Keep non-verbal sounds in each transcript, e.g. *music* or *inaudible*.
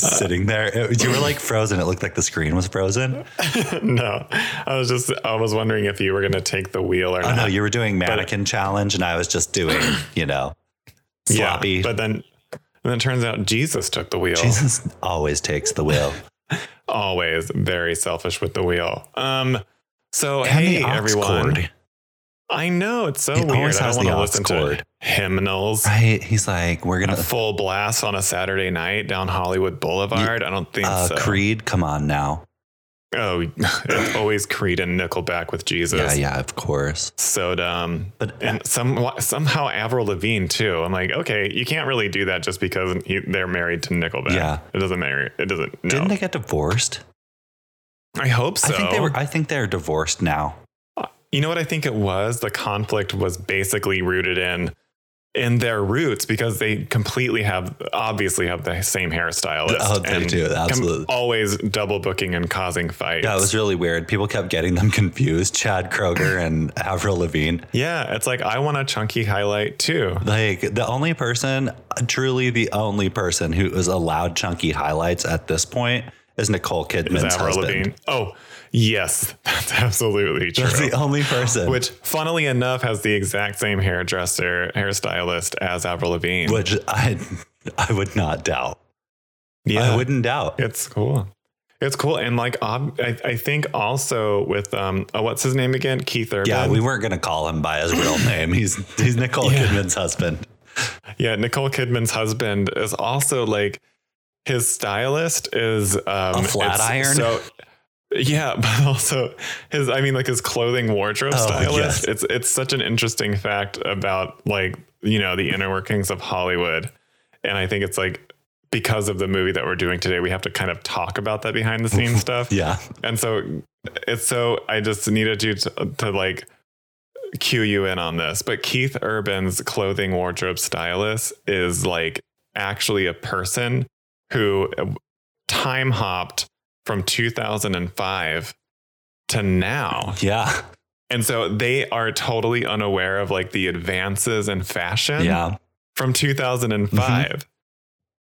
so you were just sitting there. It- you were like frozen. It looked like the screen was frozen. *laughs* no, I was just I was wondering if you were gonna take the wheel or Oh not. no, you were doing mannequin challenge, and I was just doing, you know, *clears throat* sloppy. Yeah, but then and then it turns out Jesus took the wheel. Jesus always takes the wheel. *laughs* Always very selfish with the wheel. Um. So And hey everyone, cord. I know it's so It weird. I don't want to listen to hymnals. Right? He's like, we're gonna full blast on a Saturday night down Hollywood Boulevard. I don't think uh, so. Creed. Come on now. Oh, *laughs* it's always Creed and Nickelback with Jesus. Yeah, yeah, of course. So dumb. But and some somehow Avril Lavigne too. I'm like, okay, you can't really do that just because he, they're married to Nickelback. Yeah. it doesn't matter. It doesn't. No, didn't they get divorced? I hope so. I think they were. I think they're divorced now. You know what I think it was? The conflict was basically rooted in in their roots because they completely have obviously have the same hairstylist. Oh, they do, com- absolutely. always double booking and causing fights. Yeah, it was really weird. People kept getting them confused. Chad Kroeger *laughs* and Avril Lavigne. Yeah, it's like I want a chunky highlight too. Like the only person, truly the only person who is allowed chunky highlights at this point is Nicole Is Kidman's Avril husband. Lavigne? Oh, yes, *laughs* that's absolutely true. That's the only person. Which, funnily enough, has the exact same hairdresser, hairstylist as Avril Lavigne. which I I would not doubt. yeah, I wouldn't doubt. it's cool. It's cool, and like ob- I, I think also with um, uh, what's his name again? Keith Urban. Yeah, we weren't gonna call him by his real *laughs* name. He's he's Nicole Yeah. Kidman's husband. yeah. Nicole Kidman's husband is also like his stylist is um, flat iron? So yeah, *laughs* but also his I mean like his clothing wardrobe Oh, stylist. yes. It's it's such an interesting fact about like you know the inner workings of Hollywood, and I think it's like because of the movie that we're doing today, we have to kind of talk about that behind the scenes *laughs* stuff. Yeah, And so it's so I just needed you to, to like cue you in on this. But Keith Urban's clothing wardrobe stylist is like actually a person who uh, time hopped from 2005 to now. yeah, And so they are totally unaware of like the advances in fashion yeah. from 2005 mm-hmm.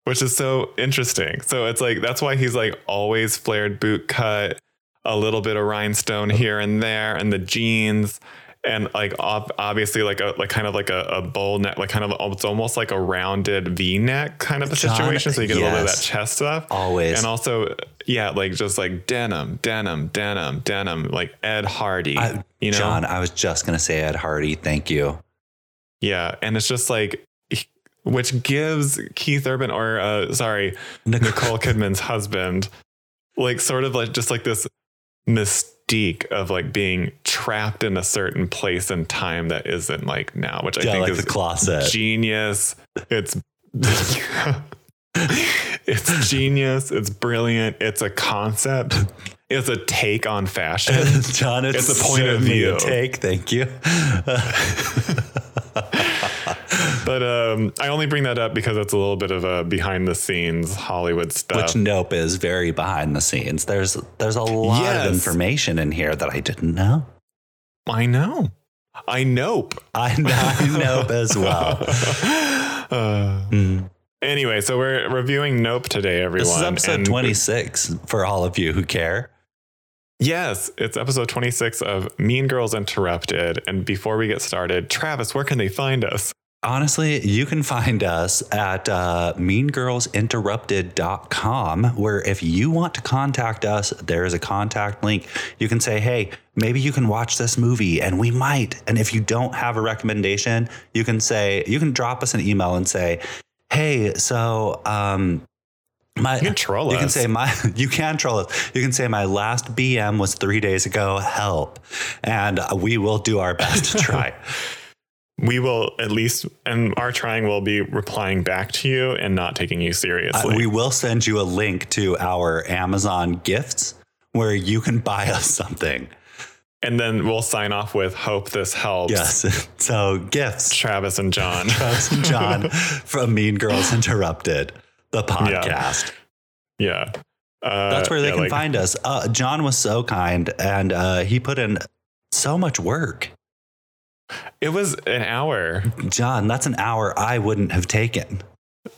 which is so interesting so it's like that's why he's like always flared boot cut a little bit of rhinestone here and there and the jeans and like obviously like a like kind of like a, a bowl neck like kind of oh, it's almost like a rounded v-neck kind of a John, situation so you get a little bit of that chest stuff Always. and also yeah like just like denim denim denim denim like ed hardy I, you know John, I was just gonna say Ed Hardy. Thank you. yeah, and it's just like, which gives Keith Urban or uh, sorry Nicole Kidman's husband, like sort of like just like this mystique of like being trapped in a certain place and time that isn't like now, which I yeah, think like is the closet. genius. It's *laughs* *laughs* it's genius. It's brilliant. It's a concept. It's a take on fashion. *laughs* John, it's, It's a point of view. take. Thank you. *laughs* But um, I only bring that up because it's a little bit of a behind the scenes Hollywood stuff. Which Nope is very behind the scenes. There's there's a lot Yes. of information in here that I didn't know. I know. I nope. I, I *laughs* Nope as well. Uh, Mm. Anyway, so we're reviewing Nope today, everyone. This is episode And- 26 for all of you who care. Yes, it's episode 26 of Mean Girls Interrupted. And before we get started, Travis, where can they find us? Honestly, you can find us at uh, meangirlsinterrupted.com, where if you want to contact us, there is a contact link. You can say, hey, maybe you can watch this movie, and we might. And if you don't have a recommendation, you can say, you can drop us an email and say, hey, so, um, my, You can troll you can say my *laughs* you can troll us. You can say my last BM was three days ago. Help, and we will do our best to try. *laughs* We will at least, and our trying will be replying back to you and not taking you Uh, seriously. we will send you a link to our Amazon gifts where you can buy us something. And then we'll sign off with hope this helps. Yes. *laughs* So gifts. Travis and John. *laughs* Travis and John *laughs* from Mean Girls Interrupted, the podcast. yeah. Uh, That's where they yeah, can like- find us. Uh, John was so kind and uh, he put in so much work. It was an hour. John, that's an hour I wouldn't have taken.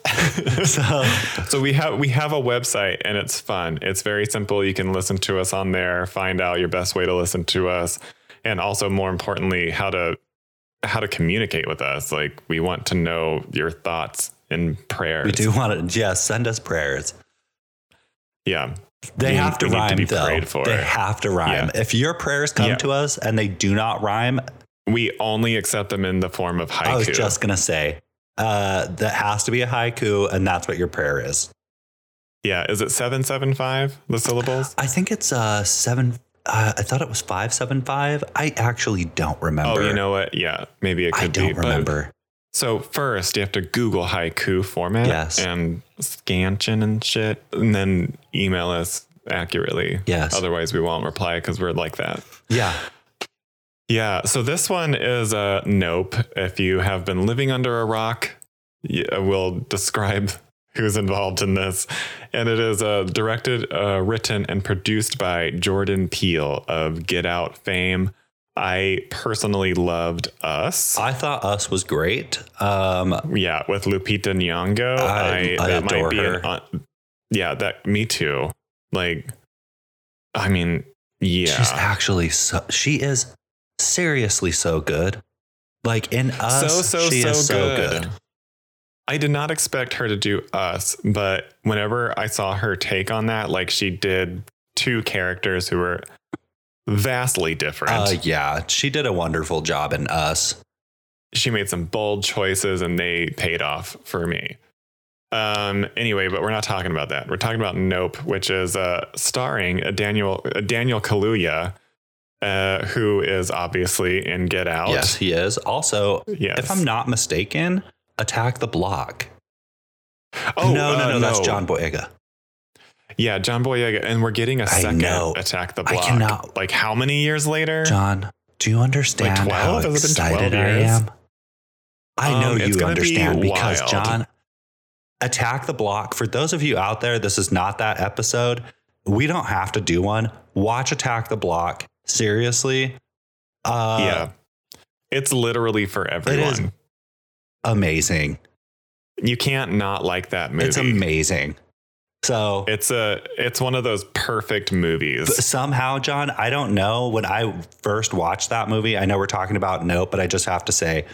*laughs* so so we have we have a website and it's fun. It's very simple. You can listen to us on there, find out your best way to listen to us, and also more importantly, how to how to communicate with us. Like we want to know your thoughts and prayers. we do want to, yes, send us prayers. Yeah. They have to to rhyme be though. They have to rhyme. Yeah. If your prayers come Yeah. to us and they do not rhyme, We only accept them in the form of haiku. I was just gonna say uh, that has to be a haiku, and that's what your prayer is. yeah. Is it 775 the syllables? I think it's uh seven. Uh, I thought it was five seven five. I actually don't remember. Oh, you know what? Yeah, maybe it could I don't be. but- remember. So first, you have to Google haiku format Yes. and scansion and shit, and then email us accurately. Yes. Otherwise, we won't reply because we're like that. Yeah. Yeah. So this one is a nope. If you have been living under a rock, we'll describe *laughs* who's involved in this. And it is uh, directed, uh, written, and produced by Jordan Peele of Get Out fame. I personally loved Us. I thought Us was great. Um, Yeah, with Lupita Nyong'o, I- I that adore might be her. an, uh, yeah, that me too. Like, I mean, yeah, She's actually so. She is seriously so good. Like in Us, so so she so, is so good. good. I did not expect her to do Us, but whenever I saw her take on that, like she did two characters who were vastly different. Uh, yeah, she did a wonderful job in Us. she made some bold choices and they paid off for me. Um, anyway, but we're not talking about that. We're talking about Nope, which is uh, starring a Daniel a Daniel Kaluuya, uh, who is obviously in Get Out. Yes, he is. Also, Yes. if I'm not mistaken, Attack the Block. Oh no, no, uh, no, that's John Boyega. Yeah, John Boyega, and we're getting a second. Attack the I Block. cannot- Like how many years later? John, do you understand 12? how Has it been 12 excited I am? I know Um, you gonna be understand because wild. John, Attack the Block. For those of you out there, this is not that episode. We don't have to do one. Watch Attack the Block. Seriously. Uh, yeah, it's literally for everyone. Amazing. You can't not like that movie. It's amazing. So It's a it's one of those perfect movies. Somehow, John, I don't know. When I first watched that movie, I know we're talking about Nope, but I just have to say,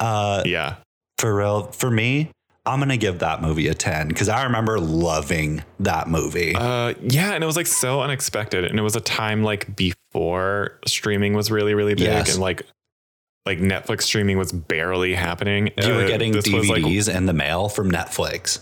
uh, yeah. for real, for me, I'm gonna give that movie a ten because I remember loving that movie. Uh yeah, and it was like so unexpected. And it was a time like before streaming was really, really big Yes. and like like Netflix streaming was barely happening. you were Uh, getting this was, like, DVDs in the mail from Netflix.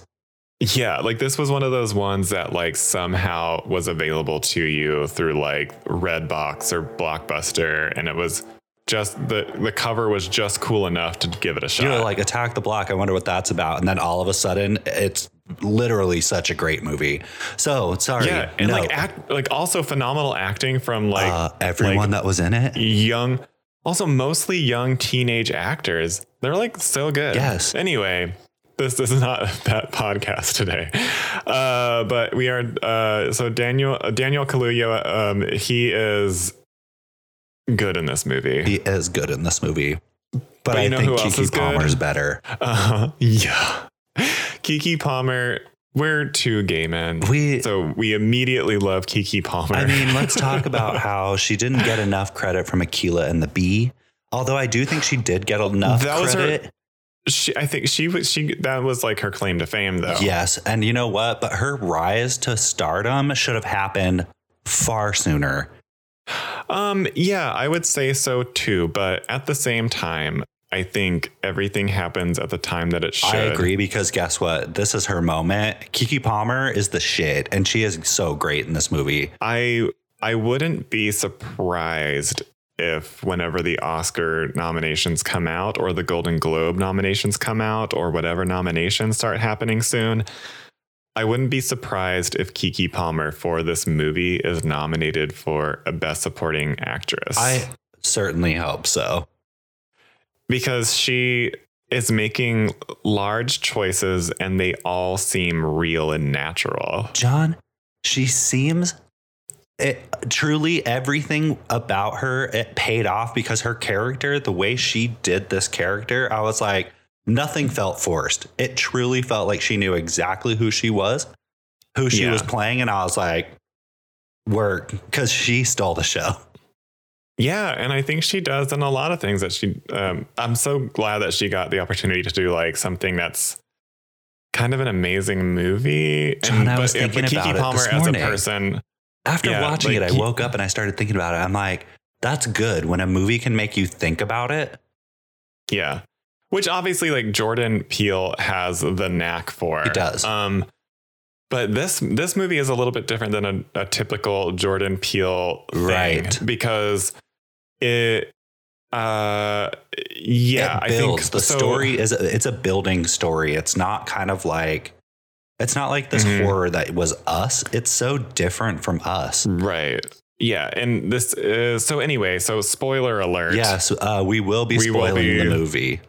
Yeah, like this was one of those ones that like somehow was available to you through like Redbox or Blockbuster, and it was just the the cover was just cool enough to give it a shot. You were like, Attack the Block. I wonder what that's about. And then all of a sudden, it's literally such a great movie. So sorry, yeah, and Nope. like act like also phenomenal acting from like uh, everyone that was in it. young, also mostly young teenage actors. They're like so good. Yes. Anyway, this is not *laughs* that podcast today, uh, but we are. Uh, so Daniel Daniel Kaluuya, um, he is good in this movie. He is good in this movie, but, But I think Keke good? Palmer's better. Uh, yeah, Keke Palmer. We're two gay men, We so we immediately love Keke Palmer. I mean, let's *laughs* talk about how she didn't get enough credit from Akeelah and the Bee. Although I do think she did get enough That was her- credit. she, I think she was she that was like her claim to fame, though. Yes. And you know what? But her rise to stardom should have happened far sooner. Um, yeah, I would say so too. But at the same time, I think everything happens at the time that it should. I agree because guess what? This is her moment. Keke Palmer is the shit, and she is so great in this movie. I I wouldn't be surprised if whenever the Oscar nominations come out or the Golden Globe nominations come out or whatever nominations start happening soon, I wouldn't be surprised if Keke Palmer for this movie is nominated for a best supporting actress. I certainly hope so. because she is making large choices and they all seem real and natural. John, she seems it truly everything about her it paid off because her character, the way she did this character, I was like, Nothing felt forced. It truly felt like she knew exactly who she was, who she Yeah. was playing, and I was like, work, because she stole the show. Yeah, and I think she does in a lot of things that she. Um, I'm so glad that she got the opportunity to do like something that's kind of an amazing movie. John, I but, was thinking but Keke about it Palmer this as a morning. person, After Yeah, watching like it, I woke up and I started thinking about it. I'm like, that's good when a movie can make you think about it. yeah. Which obviously, like Jordan Peele has the knack for. He does. Um, but this this movie is a little bit different than a, a typical Jordan Peele thing Right. because it. Uh, yeah, it builds. I think the so- story is it's a building story. It's not kind of like it's not like this Mhm. horror that was us. It's so different from us. Right. Yeah, and this is so anyway. So spoiler alert. Yes, uh, we will be We will spoiling be- the movie.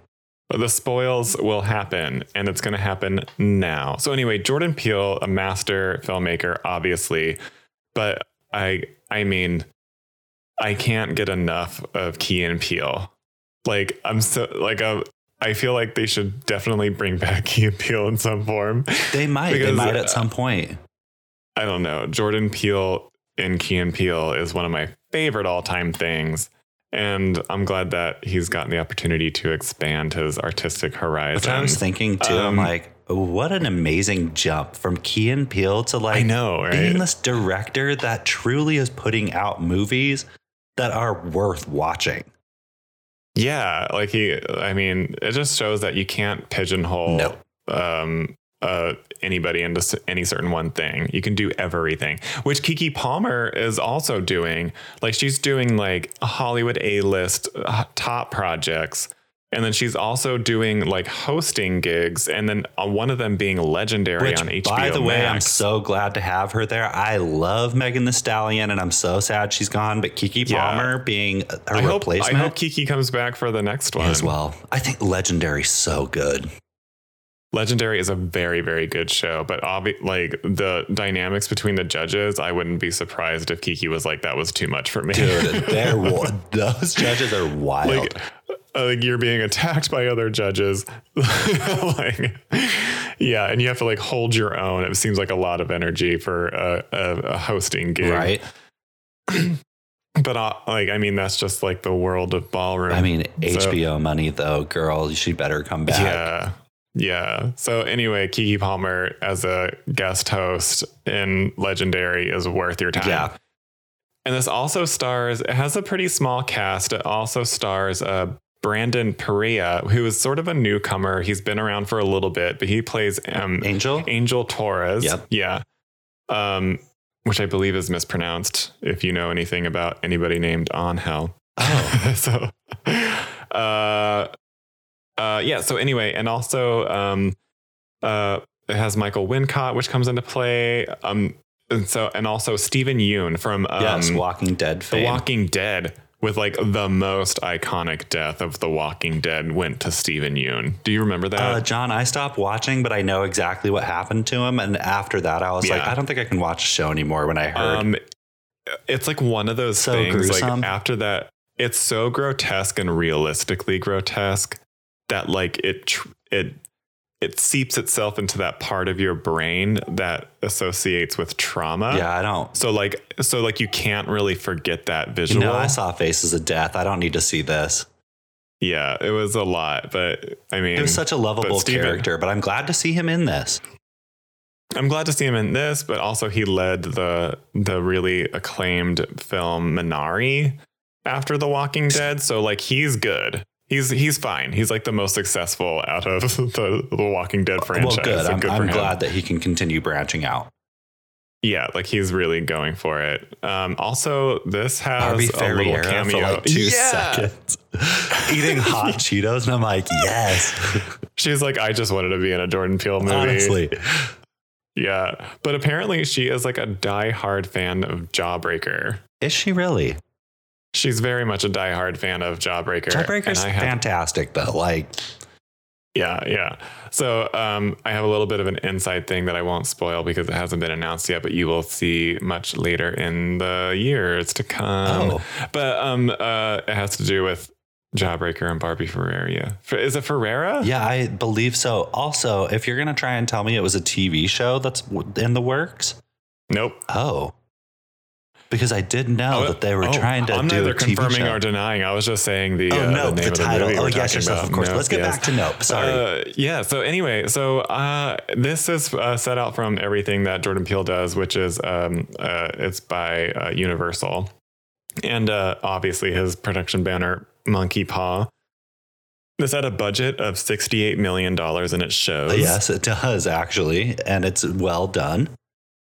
The spoils will happen, and it's going to happen now. So anyway, Jordan Peele, a master filmmaker, obviously, but I, I mean, I can't get enough of Key and Peele. Like I'm so like um, I feel like they should definitely bring back *laughs* Key and Peele in some form. They might. they might uh, at some point. I don't know. Jordan Peele in Key and Peele is one of my favorite all time things. And I'm glad that he's gotten the opportunity to expand his artistic horizon. Which I was thinking too. I'm um, like, what an amazing jump from Key and Peele to like I know, right? being this director that truly is putting out movies that are worth watching. Yeah, like he. I mean, it just shows that you can't pigeonhole No. um, uh, anybody into any certain one thing. You can do everything, which Keke Palmer is also doing. Like she's doing like a Hollywood A list uh, top projects. And then she's also doing like hosting gigs, and then uh, one of them being legendary Which, on HBO. by the way, I'm so glad to have her there. I love Megan Thee Stallion, and I'm so sad she's gone. But Keke Yeah. Palmer being her I hope, I replacement hope Keke comes back for the next one as well. I think Legendary's so good. Legendary is a very, very good show, but obvi- like the dynamics between the judges, I wouldn't be surprised if Keke was like, "That was too much for me." Dude, *laughs* they're those judges are wild. like, uh, like you're being attacked by other judges, *laughs* like, yeah, and you have to like hold your own. It seems like a lot of energy for a, a, a hosting gig, right? *clears throat* But uh, like, I mean, that's just like the world of ballroom. I mean, So- HBO money though, girl. She better come back. Yeah. Yeah. So anyway, Keke Palmer as a guest host in Legendary is worth your time. Yeah. And this also stars, it has a pretty small cast. It also stars uh, Brandon Perea, who is sort of a newcomer. He's been around for a little bit, but he plays um, Angel. Angel Torres. Yep. Yeah. Um, which I believe is mispronounced if you know anything about anybody named Angel. Oh. *laughs* so, uh, uh, yeah. So anyway, and also, um, uh, it has Michael Wincott, which comes into play. Um, and so, and also Steven Yeun from um, yes, Walking Dead The. Walking Dead, with like the most iconic death of The Walking Dead, went to Steven Yeun. Do you remember that? Uh, John, I stopped watching, but I know exactly what happened to him. And after that, I was like, I don't think I can watch a show anymore. When I heard, Um, it's like one of those So things. gruesome. Like after that, it's so grotesque and realistically grotesque that like it tr- it it seeps itself into that part of your brain that associates with trauma. yeah, I don't. So like so like you can't really forget that You visual. know, I saw Faces of Death. I don't need to see this. yeah, it was a lot, but I mean, He was such a lovable Steven- character, but I'm glad to see him in this. I'm glad to see him in this, but also he led the the really acclaimed film Minari after The Walking Dead. So like he's good. He's he's fine. He's like the most successful out of *laughs* the, the Walking Dead franchise. well, good. I'm, for I'm glad that he can continue branching out. Yeah, like he's really going for it. Um, also, this has Barbie a little Ferreira cameo. for like two Yeah. seconds, *laughs* eating hot Cheetos, and I'm like, yes, *laughs* She's like, I just wanted to be in a Jordan Peele movie. honestly. Yeah, but apparently she is like a diehard fan of Jawbreaker. Is she really? She's very much a diehard fan of Jawbreaker. Jawbreaker's and I have- fantastic, though. Like, Yeah, yeah. So um, I have a little bit of an inside thing that I won't spoil because it hasn't been announced yet, but you will see much later in the years to come. Oh. But um, uh, it has to do with Jawbreaker and Barbie Ferreira. Is it Ferreira? Yeah, I believe so. Also, if you're gonna try and tell me it was a TV show that's in the works, Nope. oh, because I did know Oh, that they were oh, trying to I'm do neither a TV confirming show. or denying. I was just saying the, oh uh, no, the the, the title. movie oh yes, about. of course. Nope, Let's get yes. back to Nope. Sorry. Uh, yeah. So anyway, so uh, this is uh, set out from everything that Jordan Peele does, which is um, uh, it's by uh, Universal, and uh, obviously his production banner Monkey Paw. This had a budget of sixty-eight million dollars, and it shows. yes, it does actually, and it's well done.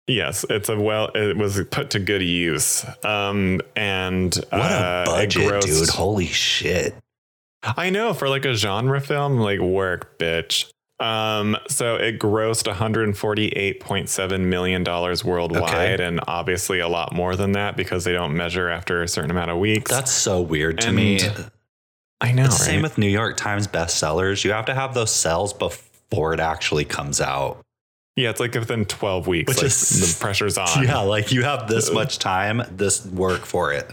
Yes, it's a well. It was put to good use. Um, and What uh, a budget, dude! Holy shit! I know for like a genre film, like work, bitch. Um, so it grossed 148.7 million dollars worldwide, Okay. and obviously a lot more than that because they don't measure after a certain amount of weeks. That's so weird to And me. I know, It's the right? same with New York Times bestsellers. You have to have those sales before it actually comes out. Yeah, it's like within 12 weeks, Which like is- the pressure's on. *laughs* Yeah, like you have this Uh, much time, this work for it.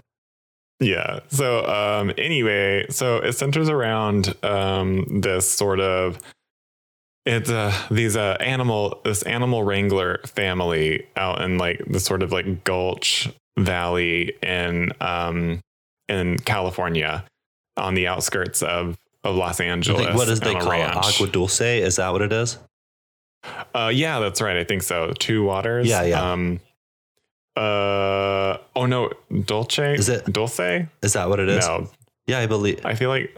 Yeah. So um anyway, so it centers around um this sort of it's uh these uh animal this animal wrangler family out in like the sort of like Gulch Valley in um in California on the outskirts of of Los Angeles. think, what does they call it? Agua dulce? Is that what it is? Uh, yeah, that's right. I think so. Two waters. Yeah, yeah. Um, uh, oh no, Dolce. Is it- Dulce? Is that what it is? No, Yeah, I believe. I feel like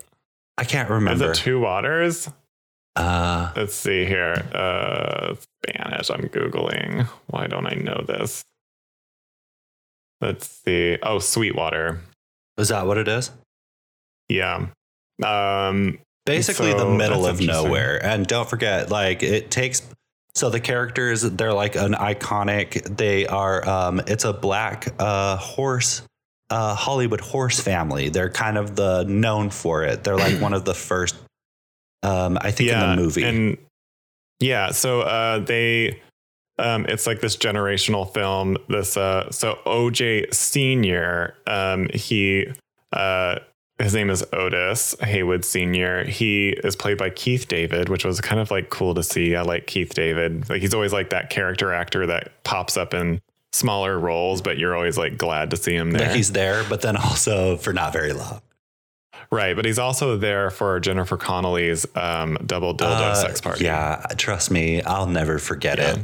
I can't is remember. it two waters? Uh, Let's see here. Uh, Spanish. I'm googling. Why don't I know this? Let's see. Oh, Sweetwater. is that what it is? Yeah. Um. Basically, the middle of nowhere. And don't forget, like it takes. So the characters, they're like an iconic. They are. Um, it's a black uh, horse, uh, Hollywood horse family. They're kind of the known for it. They're like one of the first. Um, I think yeah. in the movie. And yeah. So uh, they. Um, it's like this generational film. This uh, so OJ Senior. Um, he uh, his name is Otis Haywood Senior. He is played by Keith David, which was kind of like cool to see. I like Keith David. Like he's always like that character actor that pops up in smaller roles, but you're always like glad to see him there. like he's there, but then also for not very long. right, but he's also there for Jennifer Connelly's um, double dildo Uh, sex party. Yeah, trust me, I'll never forget Yeah. it.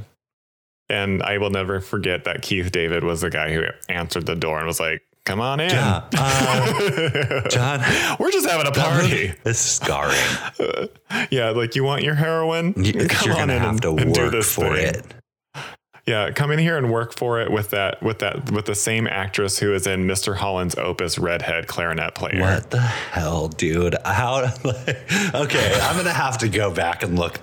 And I will never forget that Keith David was the guy who answered the door and was like, "Come on in, Yeah, *laughs* uh, John. We're just having a party." It's scarring. *laughs* yeah, like you want your heroin? You- Come You're on in have and- to and do work this for thing. it. Yeah, come in here and work for it with that with that with the same actress who is in Mr. Holland's Opus redhead clarinet player. What the hell, dude? How? *laughs* Like, okay, I'm gonna have to go back and look.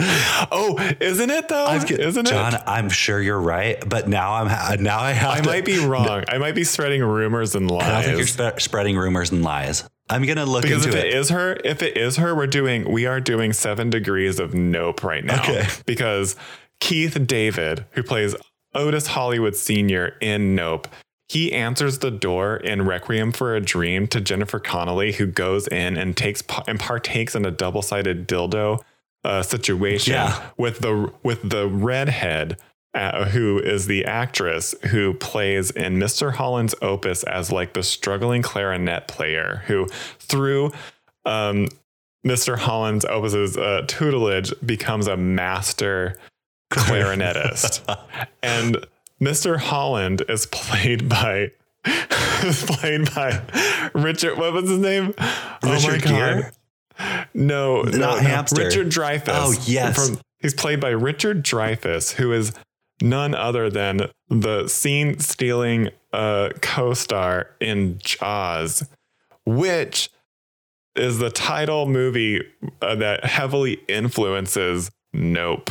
*laughs* Oh, isn't it though? Get- isn't John, it? I'm sure you're right, but now I'm now I have. I to, might be *laughs* wrong. I might be spreading rumors and lies. I think you're spe- spreading rumors and lies. I'm gonna look Because if into it it. is her, if it is her, we're doing we are doing seven degrees of nope right now. Okay. Because Keith David, who plays Otis Hollywood Sr. in Nope, he answers the door in Requiem for a Dream to Jennifer Connelly, who goes in and takes and partakes in a double-sided dildo uh, situation Yeah. with the with the redhead. Uh, who is the actress who plays in Mr. Holland's Opus as like the struggling clarinet player who, through um, Mr. Holland's Opus's uh, tutelage, becomes a master clarinetist. *laughs* and Mr. Holland is played by *laughs* is played by Richard. What was his name? Richard Gere? No, no, Not no. Hamster. Richard Dreyfuss. Oh, yes. he's played by Richard Dreyfuss, who is none other than the scene stealing uh, co-star in Jaws, which is the title movie uh, that heavily influences Nope.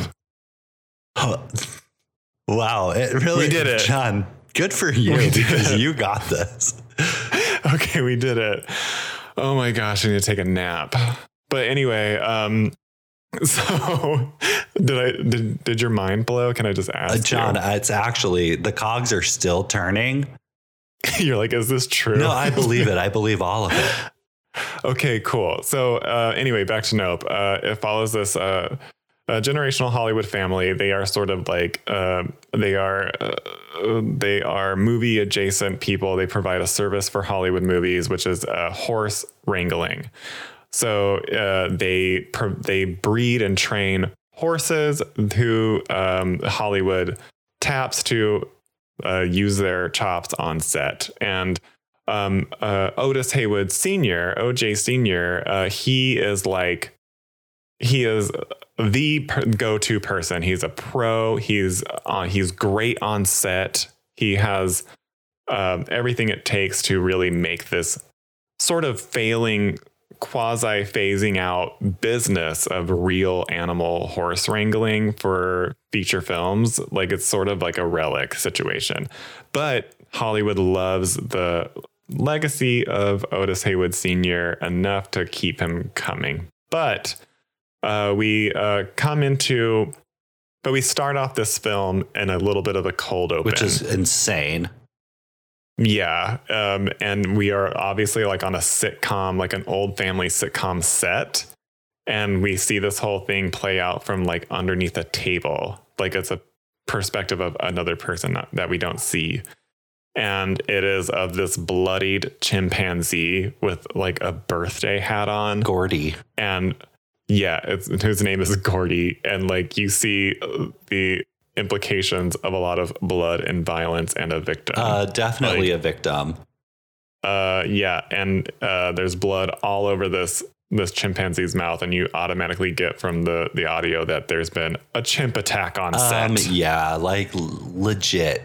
wow, it really We did it. John. Good for you because it. you got this. *laughs* okay, we did it. Oh my gosh, I need to take a nap. But anyway, um, *laughs* so did I did did your mind blow? Can I just ask Uh, you? John, it's actually the cogs are still turning. *laughs* You're like, is this true? No, I believe it. *laughs* I believe all of it. Okay, cool. So uh, anyway, back to Nope. Uh, it follows this uh, generational Hollywood family. They are sort of like uh, they are uh, they are movie adjacent people. They provide a service for Hollywood movies, which is uh, horse wrangling. So they they breed and train horses who um, Hollywood taps to use their chops on set and um, uh, Otis Haywood Sr., OJ Sr., uh, he is like, he is the go-to person. He's a pro. He's uh, he's great on set. He has um, everything it takes to really make this sort of failing quasi phasing out business of real animal horse wrangling for feature films. Like it's sort of like a relic situation. But Hollywood loves the legacy of Otis Haywood Sr. enough to keep him coming. But uh, we uh, come into, but we start off this film in a little bit of a cold open, which is insane. Yeah. Um, and we are obviously like on a sitcom, like an old family sitcom set. And we see this whole thing play out from like underneath a table, like it's a perspective of another person that we don't see and it is of this bloodied chimpanzee with like a birthday hat on. Gordy. And yeah, it's whose name is Gordy. And like you see uh, the implications of a lot of blood and violence and a victim. Uh, definitely like, a victim. Uh, yeah, and uh, there's blood all over this this chimpanzee's mouth, and you automatically get from the the audio that there's been a chimp attack on um, set. Yeah, like legit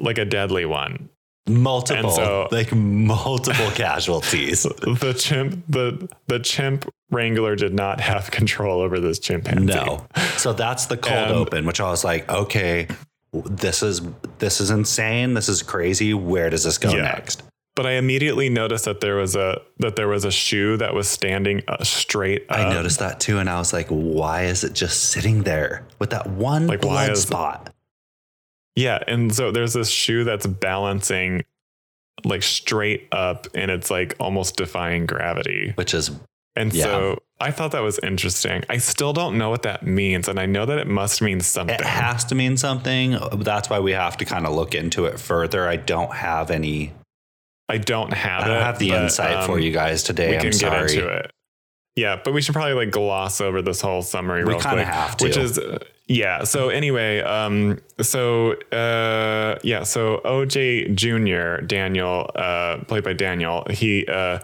like a deadly one. Multiple, so, like multiple *laughs* casualties. The chimp, the the chimp wrangler did not have control over this chimpanzee. No, so that's the cold and, open, which I was like, okay, this is this is insane. This is crazy. Where does this go yeah. next? But I immediately noticed that there was a that there was a shoe that was standing uh, straight. Up. I noticed that too, and I was like, "Why is it just sitting there with that one like, blood spot?" Yeah, and so there's this shoe that's balancing like straight up and it's like almost defying gravity. Which is and yeah. so I thought that was interesting. I still don't know what that means, and I know that it must mean something. It has to mean something. That's why we have to kind of look into it further. I don't have any. I don't have. I don't it, have the but, insight um, for you guys today. We I'm can sorry. get into it. Yeah, but we should probably like gloss over this whole summary we real quick. Have to. Which is yeah. So anyway, um, so uh, yeah, so OJ Jr. Daniel, uh, played by Daniel, he uh,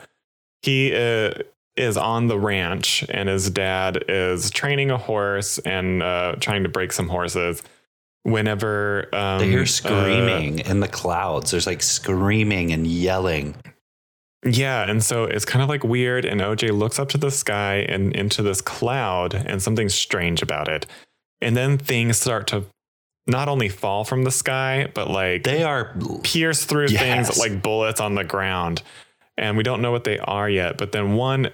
he uh, is on the ranch, and his dad is training a horse and uh, trying to break some horses. Whenever um, they hear screaming uh, in the clouds, there's like screaming and yelling. Yeah, and so it's kind of like weird. And OJ looks up to the sky and into this cloud, and something's strange about it. And then things start to not only fall from the sky, but like they are pierce through yes. things like bullets on the ground. And we don't know what they are yet. But then one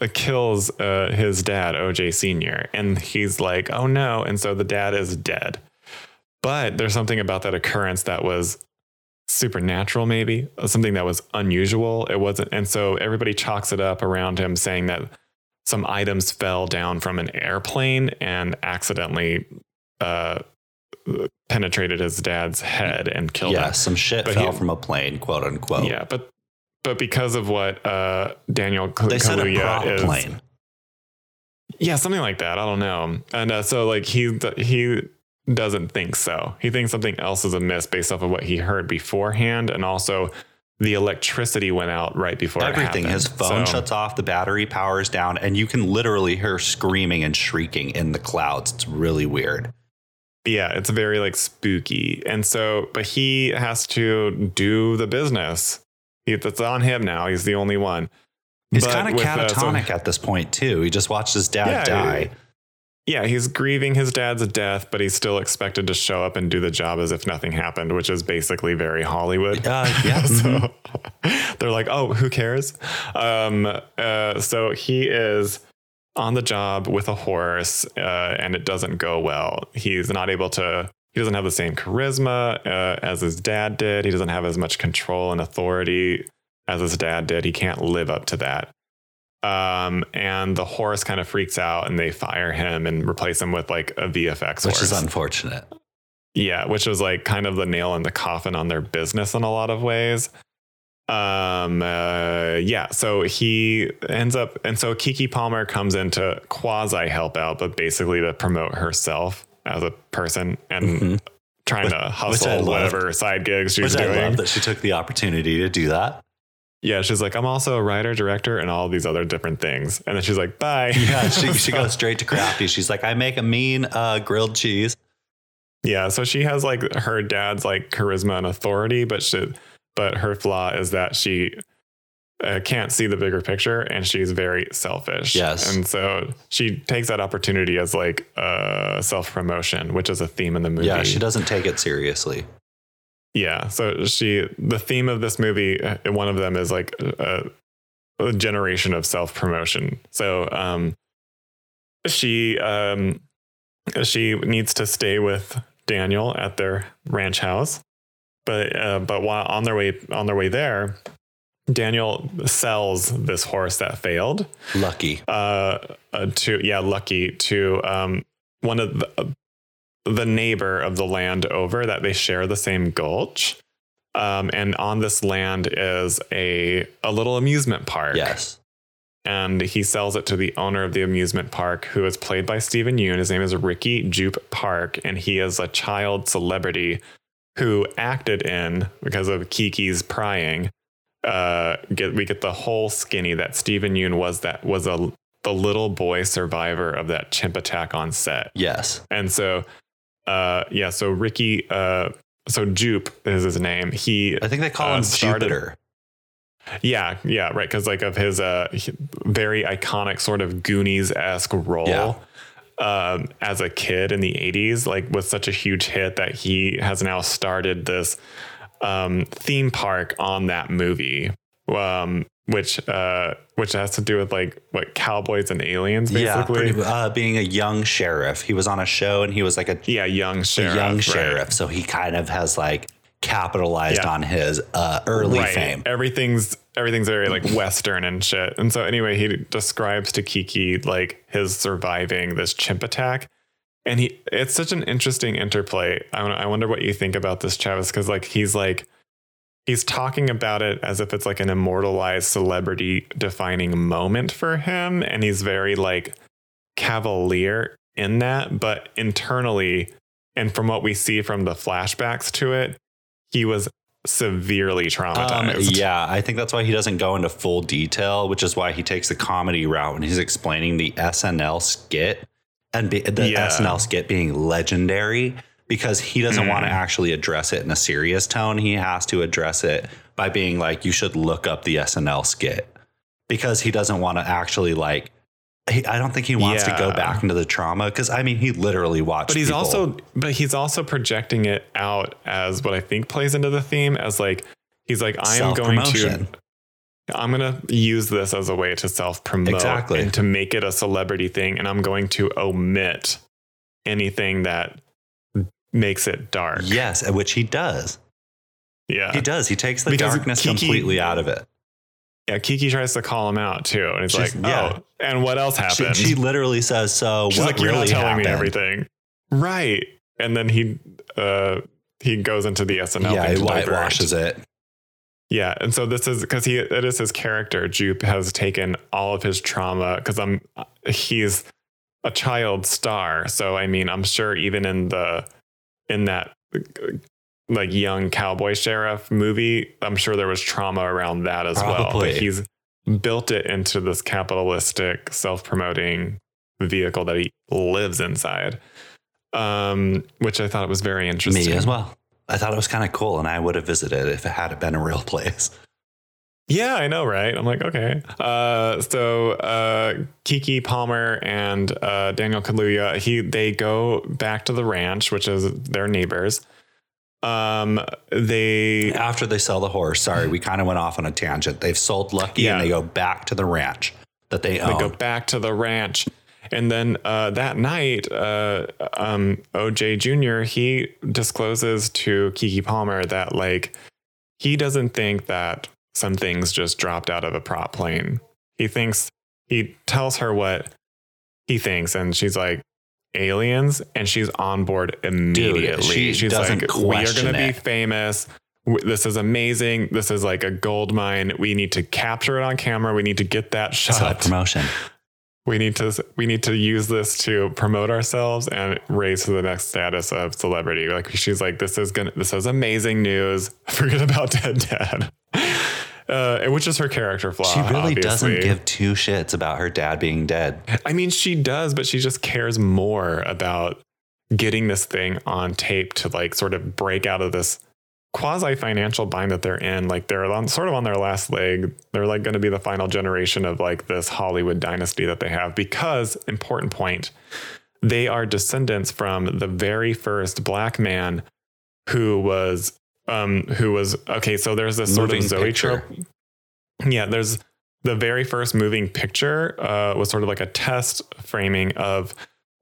uh, kills uh, his dad, OJ Sr., and he's like, oh no. And so the dad is dead. But there's something about that occurrence that was supernatural, maybe something that was unusual. It wasn't, and so everybody chalks it up around him, saying that some items fell down from an airplane and accidentally uh, penetrated his dad's head and killed yeah, him. Yeah, some shit but fell he, from a plane, quote unquote. Yeah, but but because of what uh, Daniel K- they said a prop is, plane. Yeah, something like that. I don't know. And uh, so like he he doesn't think so. He thinks something else is amiss based off of what he heard beforehand, and also the electricity went out right before everything. His phone so, shuts off, the battery powers down, and you can literally hear screaming and shrieking in the clouds. It's really weird. Yeah, it's very like spooky, and so but he has to do the business. It's on him now. He's the only one. He's kind of catatonic uh, so, at this point too. He just watched his dad yeah, die yeah, he's grieving his dad's death, but he's still expected to show up and do the job as if nothing happened, which is basically very Hollywood. Uh, *laughs* yeah. so *laughs* they're like, oh, who cares? Um, uh, so he is on the job with a horse, uh, and it doesn't go well. He's not able to. He doesn't have the same charisma uh, as his dad did. He doesn't have as much control and authority as his dad did. He can't live up to that. Um, and the horse kind of freaks out and they fire him and replace him with like a VFX horse. Which horse. is unfortunate. Yeah, which was like kind of the nail in the coffin on their business in a lot of ways. Um, uh, yeah, so he ends up, and so Keke Palmer comes in to quasi help out, but basically to promote herself as a person and Mhm. trying Which- to hustle loved. whatever side gigs she's Which I doing. love that she took the opportunity to do that. Yeah, she's like, I'm also a writer, director, and all these other different things. And then she's like, bye. *laughs* Yeah, she, she goes *laughs* straight to crafty. She's like, I make a mean uh, grilled cheese. Yeah, so she has like her dad's like charisma and authority, but she, but her flaw is that she uh, can't see the bigger picture and she's very selfish. Yes. and so she takes that opportunity as like uh, self promotion, which is a theme in the movie. Yeah, she doesn't take it seriously. Yeah, so she the theme of this movie, uh, one of them is like a, a generation of self promotion. So um, she um, she needs to stay with Daniel at their ranch house, but uh, but while on their way on their way there, Daniel sells this horse that failed Lucky. uh, uh, to yeah, Lucky to um, one of the, uh, the neighbor of the land over that they share the same gulch. Um, and on this land is a a little amusement park. Yes. And he sells it to the owner of the amusement park, who is played by Steven Yeun. His name is Ricky Jupe Park, and he is a child celebrity who acted in because of Keke's prying. Uh, get we get the whole skinny that Steven Yeun was that was a the little boy survivor of that chimp attack on set. Yes. And so, uh, yeah, so Ricky, uh, so Jupe is his name. He, I think they call Uh, him started- Jupiter. yeah, yeah, right. Cause like of his, uh, very iconic sort of Goonies esque role. Yeah. Um, as a kid in the 80s, like was such a huge hit that he has now started this um, theme park on that movie, um, which uh, which has to do with like what cowboys and aliens, Yeah, pretty, uh, being a young sheriff. He was on a show and he was like a, Yeah, young a sheriff. young right. sheriff. So he kind of has like capitalized Yeah. on his uh, early right. fame. Everything's everything's very like Western and shit. And so anyway, he describes to Keke like his surviving this chimp attack. And he it's such an interesting interplay. I, I wonder what you think about this, Travis, because like he's like he's talking about it as if it's like an immortalized celebrity defining moment for him. And he's very like cavalier in that, but internally, and from what we see from the flashbacks to it, he was severely Um, traumatized. yeah, I think that's why he doesn't go into full detail, which is why he takes the comedy route when he's explaining the SNL skit and be, the Yeah. SNL skit being legendary because he doesn't want to Mm. actually address it in a serious tone. He has to address it by being like, you should look up the SNL skit because he doesn't want to actually like. He, I don't think he wants to go back into the trauma because I mean he literally watched. but he's people- also but he's also projecting it out as what I think plays into the theme as like he's like I'm going to I'm going to use this as a way to self promote Exactly. and to make it a celebrity thing and I'm going to omit anything that makes it dark. yes, which he does. Yeah. He does. He takes the Because darkness Keke- completely out of it. Yeah, Keke tries to call him out too and it's She's- like, yeah. "Oh, and what else She, happened?" she literally says, "So She's what like, "You're really not telling me everything." Right. And then he uh he goes into the SNL Yeah, he divert. whitewashes it. Yeah, and so this is because he it is his character. Jupe has taken all of his trauma because I'm he's a child star. So I mean, I'm sure even in the in that like young cowboy sheriff movie, I'm sure there was trauma around that as well. But he's built it into this capitalistic, self-promoting vehicle that he lives inside. Um, which I thought was very interesting. Me as well. I thought it was kind of cool, and I would have visited if it had been a real place. Yeah, I know, right? I'm like, okay. Uh, so uh, Keke Palmer and uh, Daniel Kaluuya, he they go back to the ranch, which is their neighbors. Um, they After they sell the horse, sorry, we kind of went off on a tangent. They've sold Lucky, Yeah. and they go back to the ranch that they own. they go back to the ranch, and then uh, that night, uh, um, OJ Jr. he discloses to Keke Palmer that like he doesn't think that some things just dropped out of a prop plane. He thinks he tells her what he thinks, and she's like, aliens, and she's on board immediately. she she's like, we are going to be famous. This is amazing. This is like a gold mine. We need to capture it on camera. We need to get that shot. promotion. We need to we need to use this to promote ourselves and raise to the next status of celebrity. Like she's like, this is gonna this is amazing news. *laughs* Forget about dead dad. Uh, which is her character flaw. She really doesn't give two shits about her dad being dead. I mean, she does, but she just cares more about getting this thing on tape to like sort of break out of this quasi financial bind that they're in. Like they're on sort of on their last leg. They're like going to be the final generation of like this Hollywood dynasty that they have because important point, they are descendants from the very first black man who was um who was okay so there's this sort of Moving zoe picture. trope. Yeah there's the very first moving picture uh, was sort of like a test framing of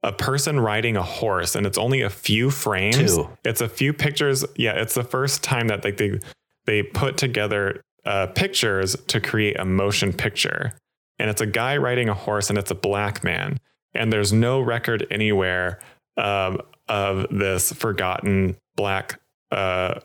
a person riding a horse and it's only a few frames. Two. it's a few pictures. Yeah it's the first time that like they they put together uh, pictures to create a motion picture. And it's a guy riding a horse and it's a black man. And there's no record anywhere um, of this forgotten black uh,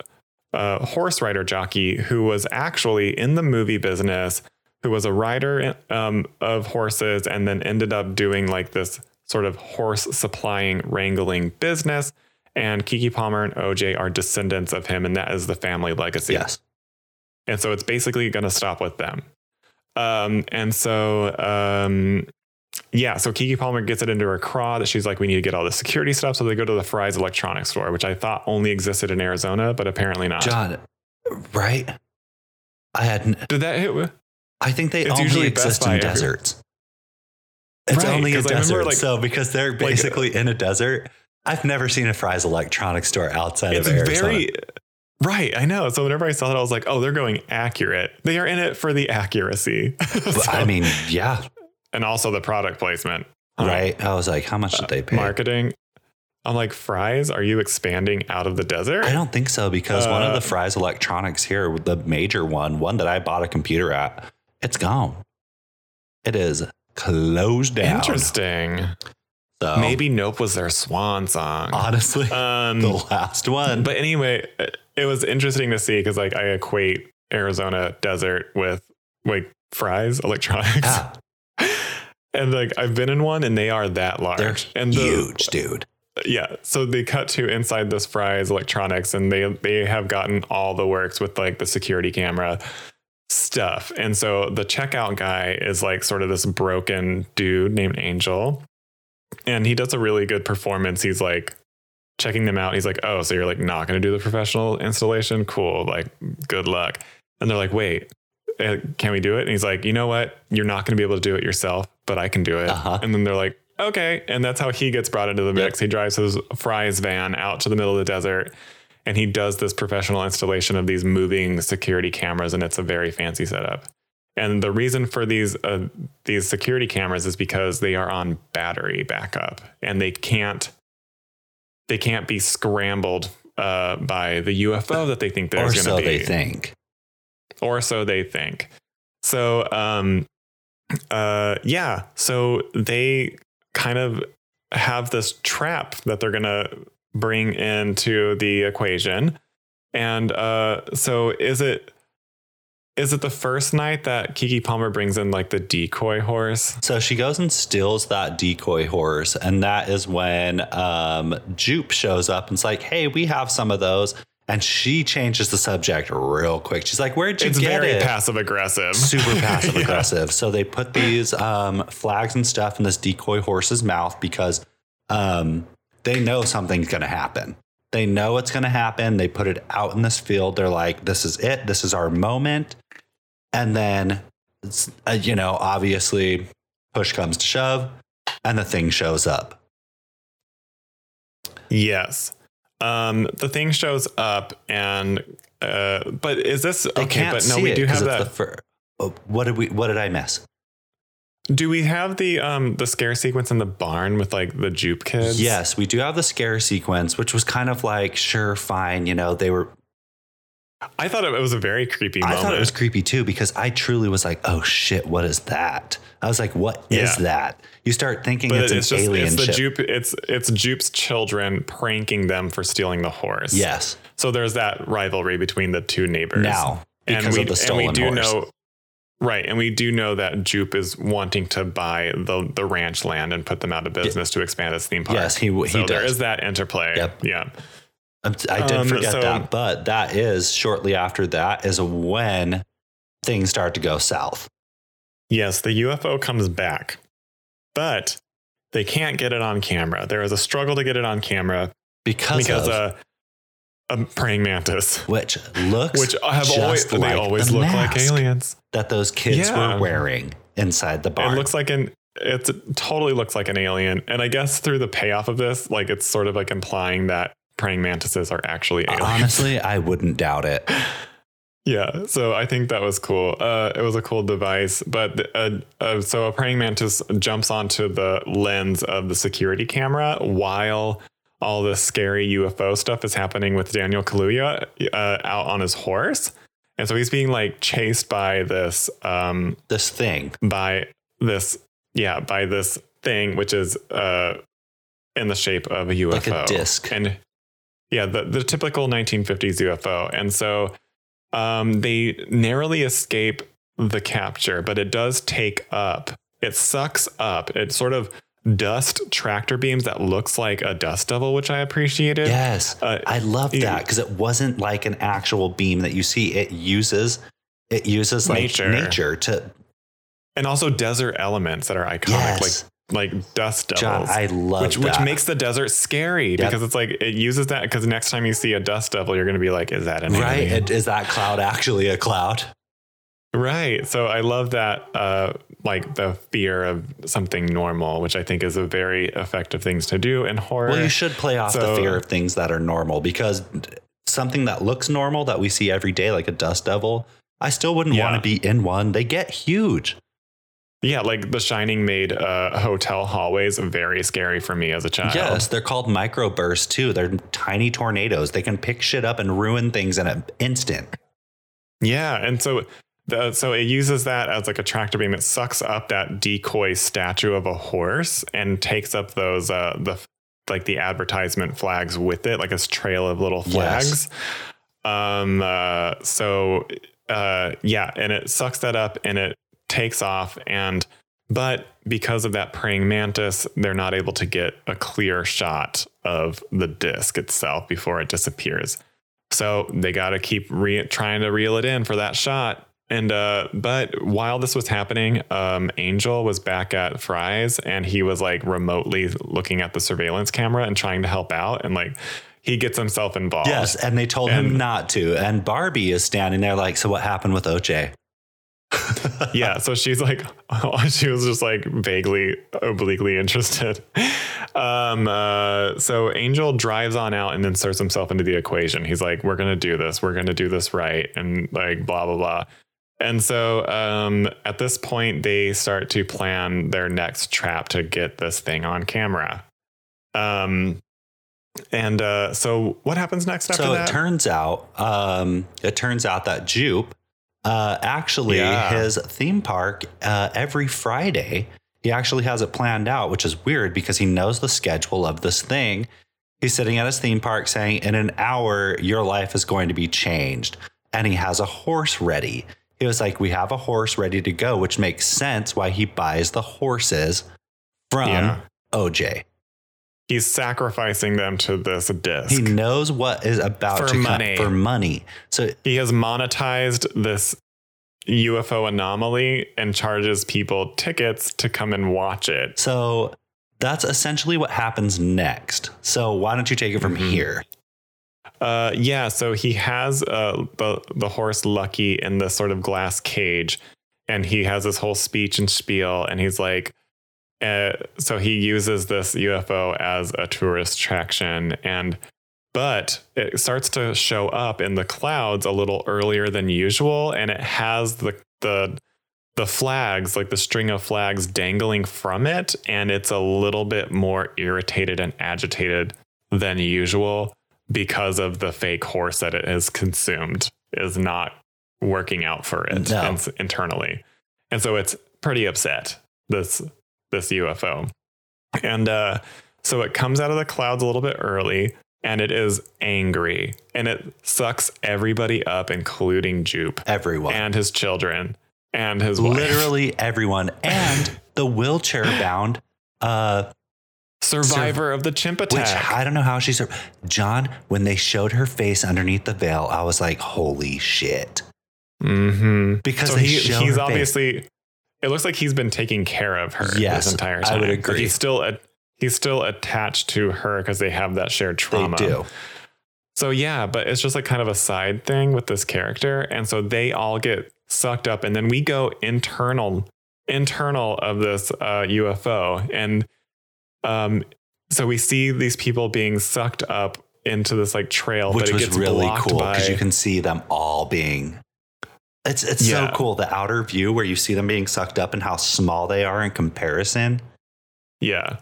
uh, horse rider jockey who was actually in the movie business who was a rider um, of horses and then ended up doing like this sort of horse supplying wrangling business and Keke Palmer and oj are descendants of him and that is the family legacy Yes. and so it's basically going to stop with them. Um, and so, um, yeah, so Keke Palmer gets it into her craw that she's like, we need to get all the security stuff. So they go to the Fry's electronics store, which I thought only existed in Arizona, but apparently not. John, right? I had. n- Did that hit? I think they It's only usually exist in deserts. It's Right, only a 'cause I remember, desert. like- so because they're basically in a desert, I've never seen a Fry's electronics store outside of Arizona. very right. I know. So whenever I saw that, I was like, oh, they're going accurate. They are in it for the accuracy. *laughs* So- I mean, yeah, and also the product placement. Huh. right. I was like, how much did they pay? Marketing. I'm like, Fry's, are you expanding out of the desert? I don't think so because one of Uh, the Fry's electronics here, the major one, one that I bought a computer at, it's gone. It is closed down. Interesting. So Maybe Nope was their swan song. honestly, *laughs* Um, the last one. but anyway, it- it was interesting to see because like I equate Arizona desert with like Fry's electronics, yeah, *laughs* and like I've been in one and they are that large. they're and the- huge, dude. yeah so they cut to inside this fry's electronics and they they have gotten all the works with like the security camera stuff. And so the checkout guy is like sort of this broken dude named angel. And he does a really good performance. He's like checking them out. He's like oh so you're like not going to do the professional installation? Cool like good luck. And they're like wait uh, can we do it? And he's like you know what? You're not going to be able to do it yourself but i can do it. Uh-huh. and then they're like okay. And that's how he gets brought into the mix. He drives his Fry's van out to the middle of the desert and he does this professional installation of these moving security cameras and it's a very fancy setup. And the reason for these uh, these security cameras is because they are on battery backup and they can't they can't be scrambled uh, by the UFO that they think Or there's so going to be. So they think. Or so they think. So, um, uh, yeah, so they kind of have this trap that they're gonna bring into the equation, and uh, so is it is it the first night that Keke Palmer brings in like the decoy horse? So she goes and steals that decoy horse, and that is when um, Jupe shows up and's like, "Hey, we have some of those." And she changes the subject real quick. She's like, "Where'd you It's get very it?" passive aggressive, super passive *laughs* Yeah. aggressive. So they put these um, flags and stuff in this decoy horse's mouth because um, they know something's going to happen. They know it's going to happen. They put it out in this field. They're like, this is it. This is our moment. And then, it's, uh, you know, obviously, push comes to shove and the thing shows up. Yes. Um, the thing shows up and uh, but is this They okay? But no, we do have that. The fir- oh, what did we? What did I miss? Do we have the um the scare sequence in the barn with like the Jupe kids? Yes, we do have the scare sequence, which was kind of like, sure, fine. You know, they were I thought it was a very creepy moment. I thought it was creepy too because I truly was like, "Oh shit, what is that?" I was like, "What is Yeah. that?" You start thinking but it's, it's, an just alien it's the ship. Jupe it's it's Jupe's children pranking them for stealing the horse. yes. So there's that rivalry between the two neighbors. Now, because and we of the and stolen we do horse. know right, and we do know that Jupe is wanting to buy the the ranch land and put them out of business to expand its theme park. Yes, he he so does. is that interplay. Yep. Yeah. I did Um, forget so- that, but that is shortly after that is when things start to go south. Yes, the UFO comes back, but they can't get it on camera. There is a struggle to get it on camera Because, because of uh, a praying mantis, which looks which I have always like they always the look like aliens. that those kids Yeah. were wearing inside the barn. It looks like an it totally looks like an alien, and I guess through the payoff of this, like it's sort of like implying that praying mantises are actually aliens. Honestly, *laughs* I wouldn't doubt it. Yeah, so I think that was cool. Uh, it was a cool device, but uh, uh, so a praying mantis jumps onto the lens of the security camera while all this scary UFO stuff is happening with Daniel Kaluuya uh, out on his horse, and so he's being like chased by this um, This thing. by this yeah by this thing which is uh, in the shape of a UFO, Like a disc. and yeah, the the typical 1950s UFO, and so um, they narrowly escape the capture, but it does take up. It sucks up. It sort of dust tractor beams that looks like a dust devil, which I appreciated. Yes. Uh, I love that because it wasn't like an actual beam that you see. It uses it uses like Nature. nature, to and also desert elements that are iconic, yes. like like dust John, devils. I love which which makes the desert scary Yep. because it's like it uses that because next time you see a dust devil, you're going to be like, "Is that an right. alien?" Is that cloud actually a cloud? Right. So I love that, uh, like the fear of something normal, which I think is a very effective things to do in horror. Well, you should play off the fear of things that are normal because something that looks normal that we see every day, like a dust devil, I still wouldn't Yeah. want to be in one. They get huge. Yeah, like The Shining made uh, hotel hallways very scary for me as a child. Yes, they're called microbursts too. They're tiny tornadoes. They can pick shit up and ruin things in an instant. Yeah, and so the, so it uses that as like a tractor beam. It sucks up that decoy statue of a horse and takes up those uh, the like the advertisement flags with it, like this trail of little Yes. flags. Um. Uh, so uh. Yeah, and it sucks that up and it takes off and. But because of that praying mantis, they're not able to get a clear shot of the disc itself before it disappears. So they got to keep re- trying to reel it in for that shot. And uh, but while this was happening, um, Angel was back at Fry's and he was like remotely looking at the surveillance camera and trying to help out. And like he gets himself involved. Yes, and they told him not to. And Barbie is standing there like, so what happened with OJ? *laughs* yeah. So she's like, *laughs* she was just like vaguely obliquely interested. Um, uh, so Angel drives on out and inserts himself into the equation. He's like, we're going to do this. We're going to do this right. And like, blah, blah, blah. And so um, at this point, they start to plan their next trap to get this thing on camera. Um, and uh, so what happens next after so that? it turns out, um, it turns out that Jupe, uh, actually, Yeah. his theme park uh, every Friday, he actually has it planned out, which is weird because he knows the schedule of this thing. He's sitting at his theme park saying, "In an hour, your life is going to be changed," and he has a horse ready. He was like, "We have a horse ready to go," which makes sense why he buys the horses from Yeah. OJ. He's sacrificing them to this disc. He knows what is about For to come money. for money. So he has monetized this UFO anomaly and charges people tickets to come and watch it. So that's essentially what happens next. So why don't you take it from Mhm. here? Uh, yeah, so he has uh, the the horse Lucky in this sort of glass cage, and he has this whole speech and spiel, and he's like, uh, so he uses this UFO as a tourist attraction, and but it starts to show up in the clouds a little earlier than usual, and it has the the the flags, like the string of flags dangling from it, and it's a little bit more irritated and agitated than usual because of the fake horse that it has consumed. is not working out for it No. internally. And so it's pretty upset, this this UFO. And uh, so it comes out of the clouds a little bit early and it is angry and it sucks everybody up, including Jupe Everyone. and his children and his wife. Literally everyone. And *laughs* the wheelchair bound, uh, survivor of the chimp which attack. I don't know how she sur- John, when they showed her face underneath the veil, I was like, holy shit. mm-hmm. Because So he, he's obviously face. It looks like he's been taking care of her Yes, this entire time. I would Like, agree. he's still a, he's still attached to her because they have that shared They trauma. do. So yeah, but it's just like kind of a side thing with this character, and so they all get sucked up, and then we go internal internal of this uh, UFO, and um, so we see these people being sucked up into this like trail, Which but it was gets really cool because you can see them all being. It's it's Yeah. so cool the outer view where you see them being sucked up and how small they are in comparison. Yeah.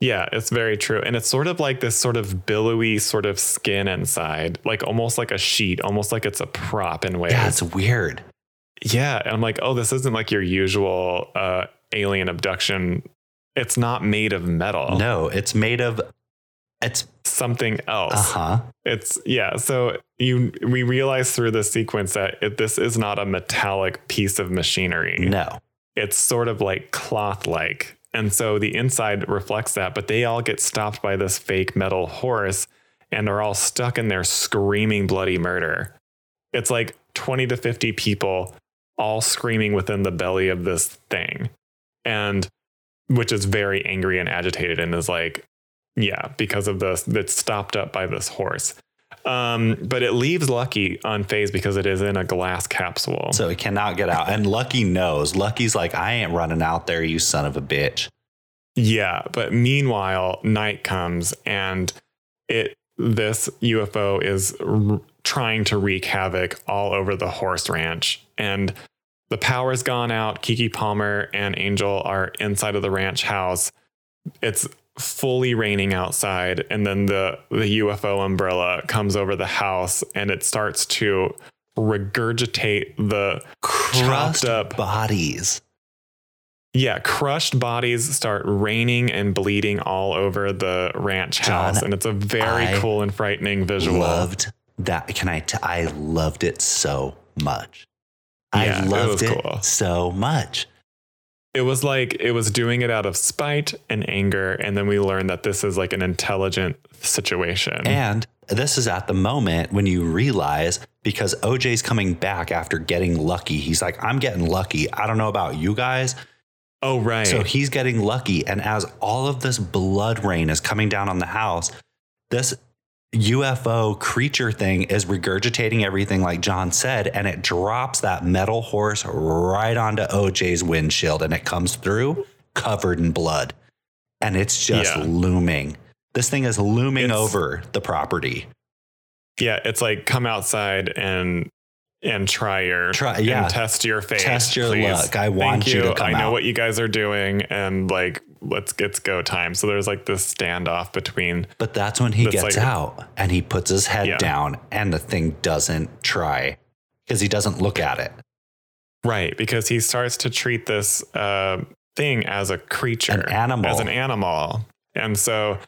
Yeah, it's very true. And it's sort of like this sort of billowy sort of skin inside, like almost like a sheet, almost like it's a prop in ways. Yeah, it's weird. Yeah. And I'm like, oh, this isn't like your usual uh, alien abduction. It's not made of metal. No, it's made of. It's Something else. uh huh. It's yeah. So you we realize through this sequence that it, this is not a metallic piece of machinery. No, it's sort of like cloth like. And so the inside reflects that, but they all get stopped by this fake metal horse and are all stuck in there screaming bloody murder. It's like 20 to 50 people all screaming within the belly of this thing. And which is very angry and agitated and is like, yeah, because of this, that's stopped up by this horse. Um, but it leaves Lucky unfazed because it is in a glass capsule. so it cannot get out. And Lucky knows. Lucky's like, I ain't running out there, you son of a bitch. Yeah, but meanwhile, night comes and it this UFO is r- trying to wreak havoc all over the horse ranch and the power's gone out. Keke Palmer and Angel are inside of the ranch house. It's fully raining outside and then the the UFO umbrella comes over the house and it starts to regurgitate the Crushed up. bodies. Yeah, crushed bodies start raining and bleeding all over the ranch John, house, and it's a very I cool and frightening visual. I loved that. Can I? T- I loved it so much. Yeah, I it loved was it, cool. so much. It was like it was doing it out of spite and anger, and then we learned that this is like an intelligent situation. And this is at the moment when you realize because OJ's coming back after getting lucky. He's like, I'm getting lucky. I don't know about you guys. oh right, So he's getting lucky. And as all of this blood rain is coming down on the house, this UFO creature thing is regurgitating everything like John said, and it drops that metal horse right onto OJ's windshield and it comes through covered in blood. And it's just Yeah. looming. This thing is looming It's- over the property. yeah, it's like come outside and and try your Try- and yeah. test your face. Test your please. luck. I Thank want you to come I know out. what you guys are doing, and like let's it's go time. So there's like this standoff between But that's when he gets like- out and he puts his head Yeah. down and the thing doesn't try because he doesn't look at it. Right, because he starts to treat this uh, thing as a creature, An animal. as an animal. And so,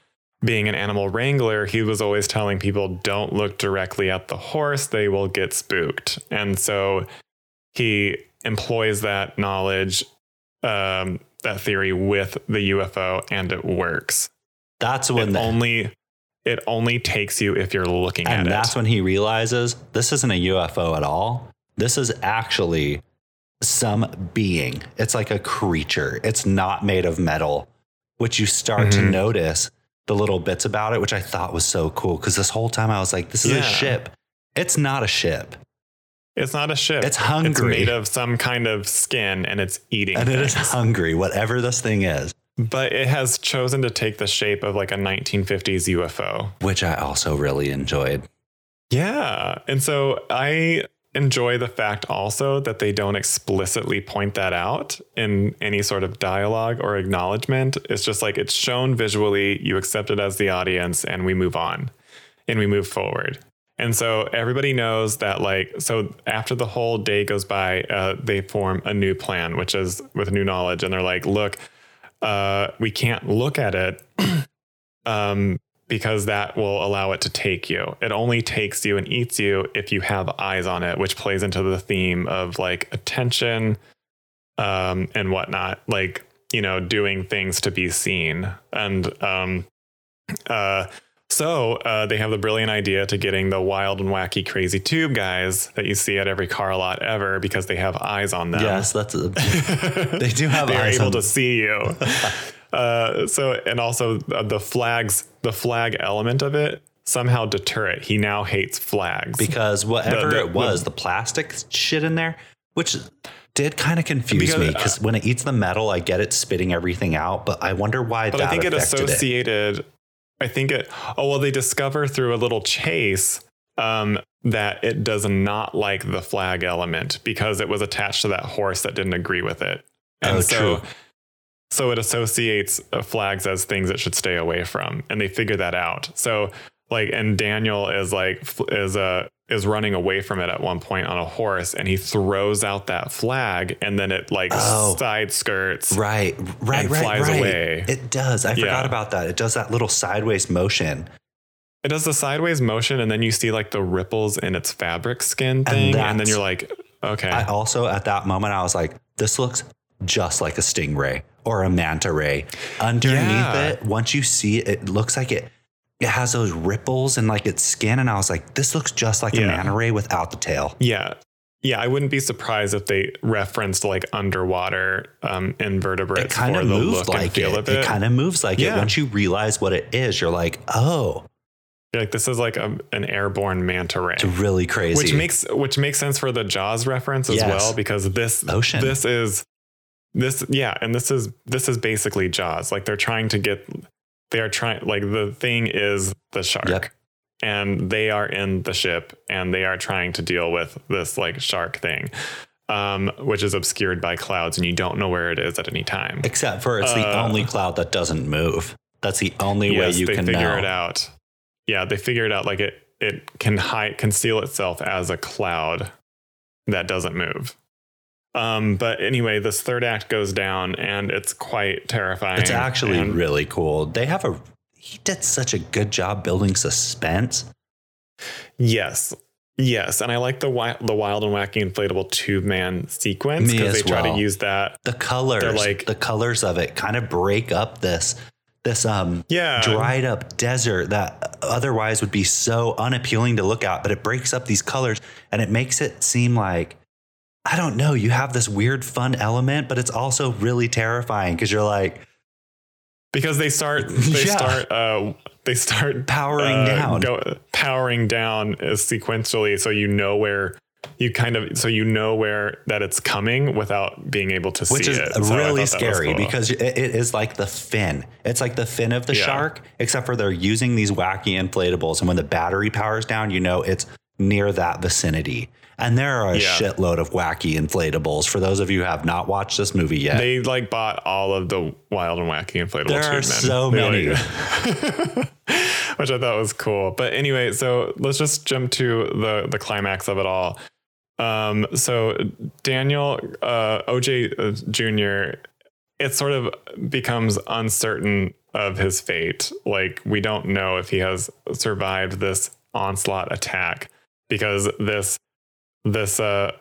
being an animal wrangler, he was always telling people don't look directly at the horse, they will get spooked. And so, he employs that knowledge, um, that theory with the UFO, and it works. That's It when the, only it only takes you if you're looking at it. and that's when he realizes this isn't a UFO at all. This is actually some being. It's like a creature. It's not made of metal, which you start to Mhm. notice the little bits about it, which I thought was so cool. Because this whole time I was like, this is Yeah. a ship. It's not a ship. It's not a ship. It's hungry. It's made of some kind of skin, and it's eating. And it is hungry, whatever this thing is, But it has chosen to take the shape of like a 1950s UFO. which I also really enjoyed. Yeah. And so I enjoy the fact also that they don't explicitly point that out in any sort of dialogue or acknowledgement. It's just like it's shown visually, you accept it as the audience, and we move on and we move forward. And so everybody knows that, like, so after the whole day goes by, uh, they form a new plan, which is with new knowledge. And they're like, look, uh, we can't look at it *clears throat* um, because that will allow it to take you. It only takes you and eats you if you have eyes on it, which plays into the theme of like attention um, and whatnot, like, you know, doing things to be seen. And, um, uh, so uh, they have the brilliant idea to getting the wild and wacky crazy tube guys that you see at every car lot ever because they have eyes on them. Yes, that's a, *laughs* they do have eyes. they are able to see you. *laughs* uh, so and also uh, the flags, the flag element of it somehow deter it. He now hates flags because whatever the- it was, the, plastic shit in there, which did kind of confuse Because, me uh, because when it eats the metal, I get it spitting everything out, but I wonder why but I think it associated it. I think it. Oh well, they discover through a little chase um, that it does not like the flag element because it was attached to that horse that didn't agree with it, and Oh, so true. so it associates uh, flags as things it should stay away from, and they figure that out. So like, and Daniel is like is uh, is running away from it at one point on a horse, and he throws out that flag, and then it like Oh. side skirts. Right, right, and right, flies right. away. It does. I Yeah. forgot about that. It does that little sideways motion. It does the sideways motion, and then you see like the ripples in its fabric skin thing, and, then you're like, okay, I also at that moment I was like, this looks just like a stingray or a manta ray. Underneath Yeah. it, once you see it, it looks like it it has those ripples in like its skin, and I was like, this looks just like a Yeah. manta ray without the tail. yeah, yeah. I wouldn't be surprised if they referenced like underwater um, invertebrates It kind of look like and it. it. It kind of moves like it. Once you realize what it is, you're like, oh, You're like this is like a, an airborne manta ray. it's really crazy. which makes which makes sense for the Jaws reference as Yes. well because this Ocean. this is this yeah and this is this is basically Jaws like they're trying to get they are trying like the thing is the shark Yep. and they are in the ship and they are trying to deal with this like shark thing um which is obscured by clouds and you don't know where it is at any time Except for it's the Uh, only cloud that doesn't move. That's the only way you they can figure know. it out yeah they figure it out like it it can hide conceal itself as a cloud that doesn't move um but anyway this third act goes down and it's quite terrifying It's actually And- really cool. They have a he did such a good job building suspense. yes yes and i like the wild the wild and wacky inflatable tube man sequence because they try well. to use that The colors, like- the colors of it kind of break up this this um yeah dried up desert that otherwise would be so unappealing to look at, but it breaks up these colors and it makes it seem like I don't know, you have this weird fun element, but it's also really terrifying because you're like because they start *laughs* they Yeah. start uh they start powering uh, down. go, powering down sequentially so you know where you kind of so you know where that it's coming without being able to which see is it So I really was scary cool. because it, it is like the fin. It's like the fin of the Yeah. shark, except for they're using these wacky inflatables. And when the battery powers down, you know it's near that vicinity. And there are a Yeah. shitload of wacky inflatables. For those of you who have not watched this movie yet, they like bought all of the wild and wacky inflatable There are men. so They, many. like- *laughs* which I thought was cool. But anyway, so let's just jump to the the climax of it all. Um, so Daniel uh, OJ uh, Jr. It sort of becomes uncertain of his fate. Like we don't know if he has survived this onslaught attack because this this uh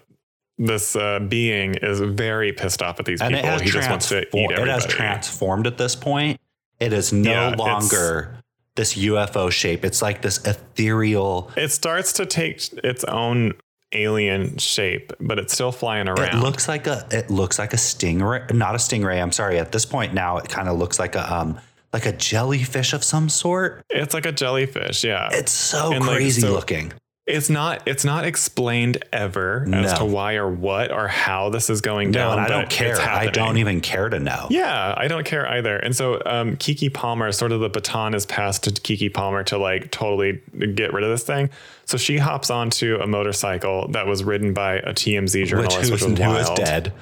this uh, being is very pissed off at these and people. it has, he just wants to eat transfor- it has transformed at this point. It is no Yeah, longer this UFO shape. It's like this ethereal. it starts to take its own alien shape, but it's still flying around. It looks like a it looks like a stingray, not a stingray. I'm sorry. At this point now, it kind of looks like a um like a jellyfish of some sort. it's like a jellyfish, yeah. It's so And, like, crazy so- looking. It's not it's not explained ever as to why or what or how this is going No, down. and I don't care. I don't even care to know. Yeah, I don't care either. And so um, Keke Palmer, sort of the baton is passed to Keke Palmer to like totally get rid of this thing. So she hops onto a motorcycle that was ridden by a TMZ journalist, who's, which, was who is wild, dead?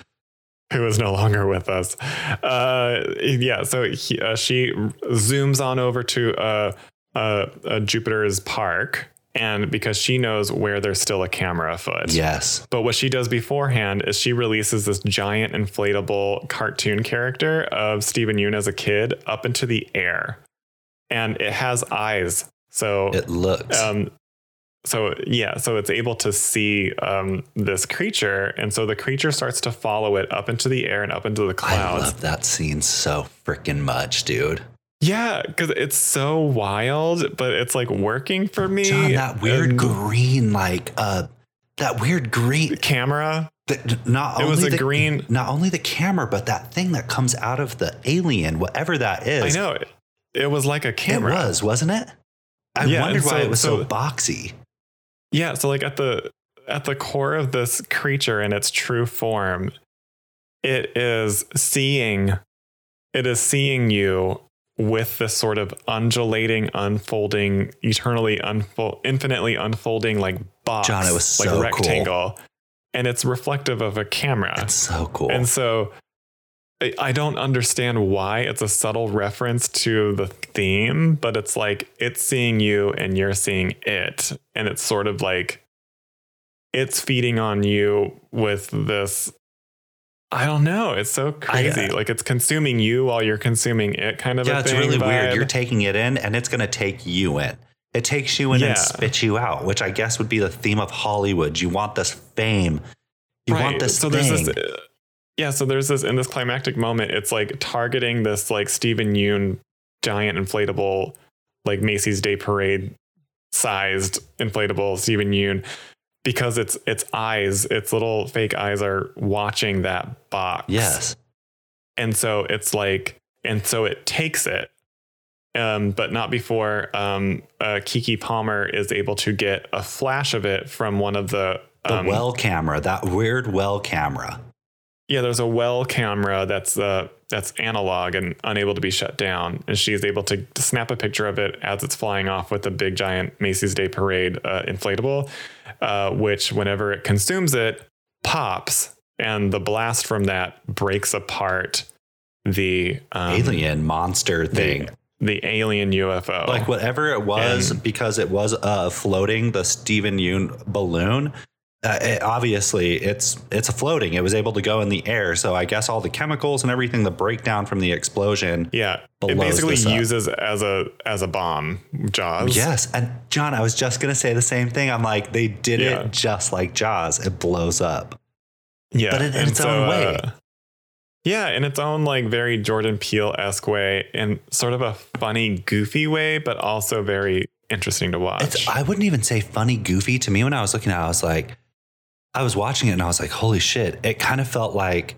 who is no longer with us. Uh, yeah, so he, uh, she zooms on over to uh, uh, uh, Jupiter's park. And because she knows where there's still a camera afoot. Yes. But what she does beforehand is she releases this giant inflatable cartoon character of Steven Yeun as a kid up into the air. And it has eyes. So It looks. um so yeah, so it's able to see um this creature and so the creature starts to follow it up into the air and up into the clouds. I love that scene so freaking much, dude. Yeah, because it's so wild, but it's like working for me. John, that weird And green, like uh, that weird green. camera. The, not It only was a the, green- not only the camera, but that thing that comes out of the alien, whatever that is. I know it, it was like a camera. it was, wasn't it? I Yeah, wondered why so- it was so, so- boxy. Yeah, so like at the at the core of this creature in its true form, it is seeing it is seeing you with this sort of undulating, unfolding, eternally unfold, infinitely unfolding like box, John, it was like so cool. rectangle, and it's reflective of a camera. It's so cool. And so I don't understand why it's a subtle reference to the theme, but it's like it's seeing you and you're seeing it. And it's sort of like it's feeding on you with this. I don't know. It's so crazy. like it's consuming you while you're consuming it, kind of. yeah, it's really weird. You're taking it in, and it's going to take you in. It takes you in Yeah. and spits you out, which I guess would be the theme of Hollywood. You want this fame. You want this so thing. there's this uh, yeah so there's this in this climactic moment it's like targeting this like Steven Yeun giant inflatable like macy's day parade sized inflatable Steven Yeun because its its eyes its little fake eyes are watching that box yes. and so it's like and so it takes it um, but not before um, uh, Keke Palmer is able to get a flash of it from one of the The um, well camera, that weird well camera. Yeah, there's a well camera that's uh, that's analog and unable to be shut down, and she's able to snap a picture of it as it's flying off with the big giant Macy's Day Parade uh, inflatable, uh, which whenever it consumes it pops, and the blast from that breaks apart the um, alien monster thing. the alien UFO. like whatever it was, And- because it was uh, floating the Steven Yeun balloon. Uh, it, obviously, it's it's floating. It was able to go in the air, so I guess all the chemicals and everything, the breakdown from the explosion. yeah, it basically uses as a as a bomb. Jaws. Yes, and John, I was just gonna say the same thing. I'm like, they did Yeah. it just like Jaws. It blows up. yeah, But in- in its own way. yeah, in its own like very Jordan Peele esque way, in sort of a funny, goofy way, but also very interesting to watch. It's I wouldn't even say funny, goofy. To me, when I was looking at it, I was like, I was watching it and I was like, holy shit. It kind of felt like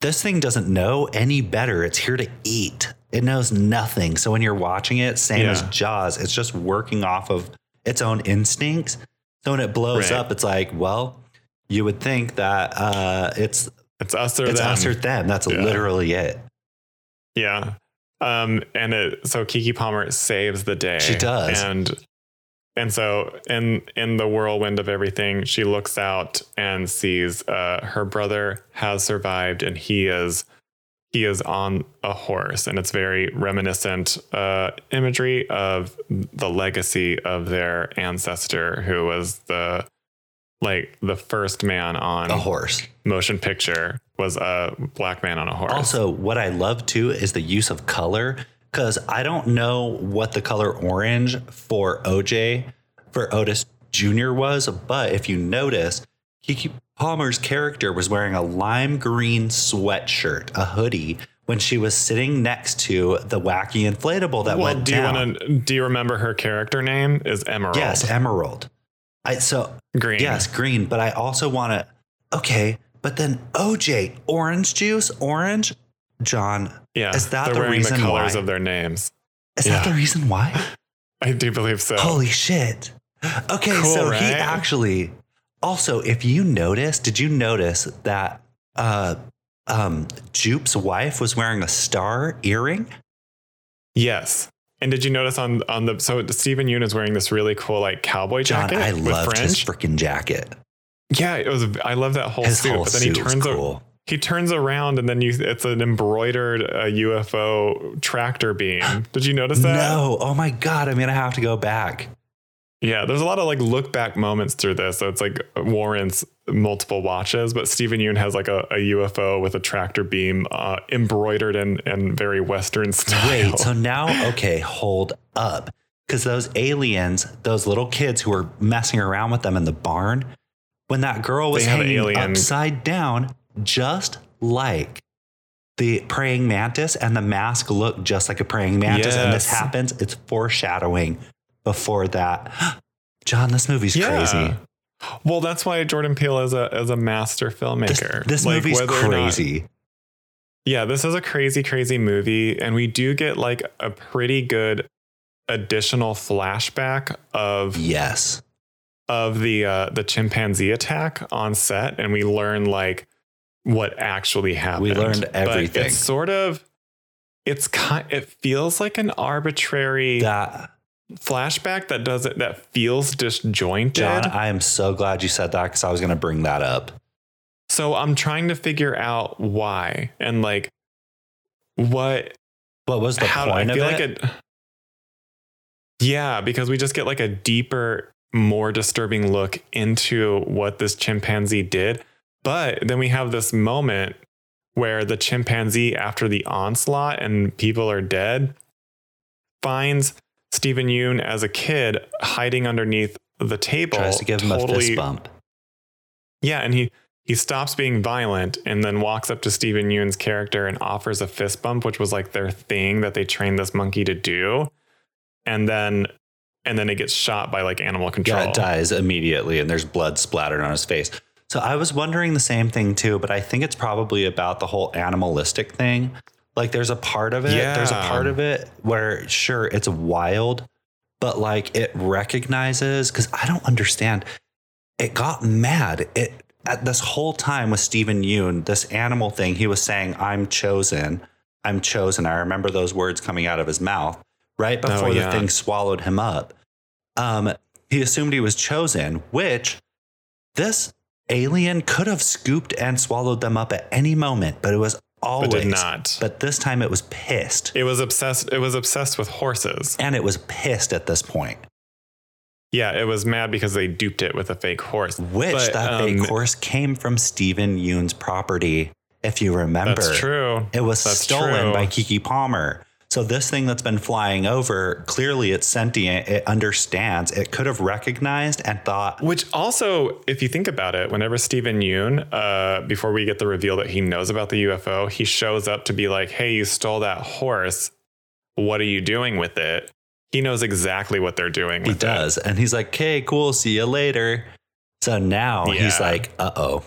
this thing doesn't know any better. It's here to eat. It knows nothing. So when you're watching it, same as Jaws, it's just working off of its own instincts. So when it blows Right. up, it's like, well, you would think that uh, it's it's us or it's them. us or them. That's Yeah. literally it. Yeah. Um, and it, so Keke Palmer saves the day. She does. And and so in in the whirlwind of everything, she looks out and sees uh, her brother has survived and he is he is on a horse and it's very reminiscent uh, imagery of the legacy of their ancestor who was the like the first man on A horse. motion picture was a black man on a horse. Also, what I love too is the use of color because I don't know what the color orange for OJ for Otis Jr. was, but if you notice, Keke Palmer's character was wearing a lime green sweatshirt, a hoodie, when she was sitting next to the wacky inflatable that well, went do down. you want to? Do you remember her character name? Is Emerald? yes, Emerald. I so green. Yes, green. But I also want to. Okay, but then OJ, orange juice, orange. John, yeah. is that They're the wearing reason the colors why? of their names. is that the reason why? *laughs* I do believe so. Holy shit! Okay, Cool, so he actually. Also, if you notice, did you notice that uh, um, Jupe's wife was wearing a star earring? Yes. And did you notice on on the so Steven Yeun is wearing this really cool like cowboy John, jacket I loved his freaking jacket. yeah, it was. I love that whole His suit. whole but then he turns cool. He turns around and then you it's an embroidered uh, UFO tractor beam. Did you notice that? No, oh my god! I'm gonna have to go back. Yeah, there's a lot of like look back moments through this. So it's like Warren's multiple watches, but Steven Yeun has like a, a UFO with a tractor beam uh, embroidered in, in very Western *laughs* style. Wait, so now, okay, hold up. Because those aliens, those little kids who were messing around with them in the barn, when that girl was hanging upside down, just like the praying mantis, and the mask look just like a praying mantis, and this happens, it's foreshadowing before that. *gasps* John, this movie's crazy. Well, that's why Jordan Peele is a is a master filmmaker. this Like, movie's or not- crazy. yeah, this is a crazy, crazy movie, and we do get like a pretty good additional flashback of yes. of the uh, the chimpanzee attack on set, and we learn like what actually happened. We learned But everything. it's sort of it's kind. It feels like an arbitrary That flashback that doesn't that feels disjointed. John, I am so glad you said that because I was going to bring that up. so I'm trying to figure out why and like what What was the how point I of feel it? like it. Yeah, because we just get like a deeper, more disturbing look into what this chimpanzee did. But then we have this moment where the chimpanzee, after the onslaught and people are dead, finds Steven Yeun as a kid hiding underneath the table. Tries to give him a fist bump. Yeah, and he he stops being violent and then walks up to Steven Yeun's character and offers a fist bump, which was like their thing that they trained this monkey to do. And then and then it gets shot by like animal control. Yeah, it dies immediately, and there's blood splattered on his face. So I was wondering the same thing too, but I think it's probably about the whole animalistic thing. Like there's a part of it, yeah. there's a part of it where sure it's wild, but like it recognizes because I don't understand. It got mad. It at this whole time with Steven Yeun, this animal thing, he was saying, I'm chosen. I'm chosen. I remember those words coming out of his mouth right Oh, before yeah. the thing swallowed him up. Um, he assumed he was chosen, which this alien could have scooped and swallowed them up at any moment, but it was always but did not. But this time it was pissed. it was obsessed it was obsessed with horses. and it was pissed at this point, Yeah, it was mad because they duped it with a fake horse. which But, that um, fake horse came from Steven Yeun's property. If you remember, That's true. It was That's stolen true. by Keke Palmer. So this thing that's been flying over, clearly it's sentient. It understands. It could have recognized and thought, Which also, if you think about it, whenever Steven Yeun, uh, before we get the reveal that he knows about the UFO, he shows up to be like, "Hey, you stole that horse. What are you doing with it?" He knows exactly what they're doing. he with it. does. And he's like, okay, cool. See you later. So now he's like, uh oh.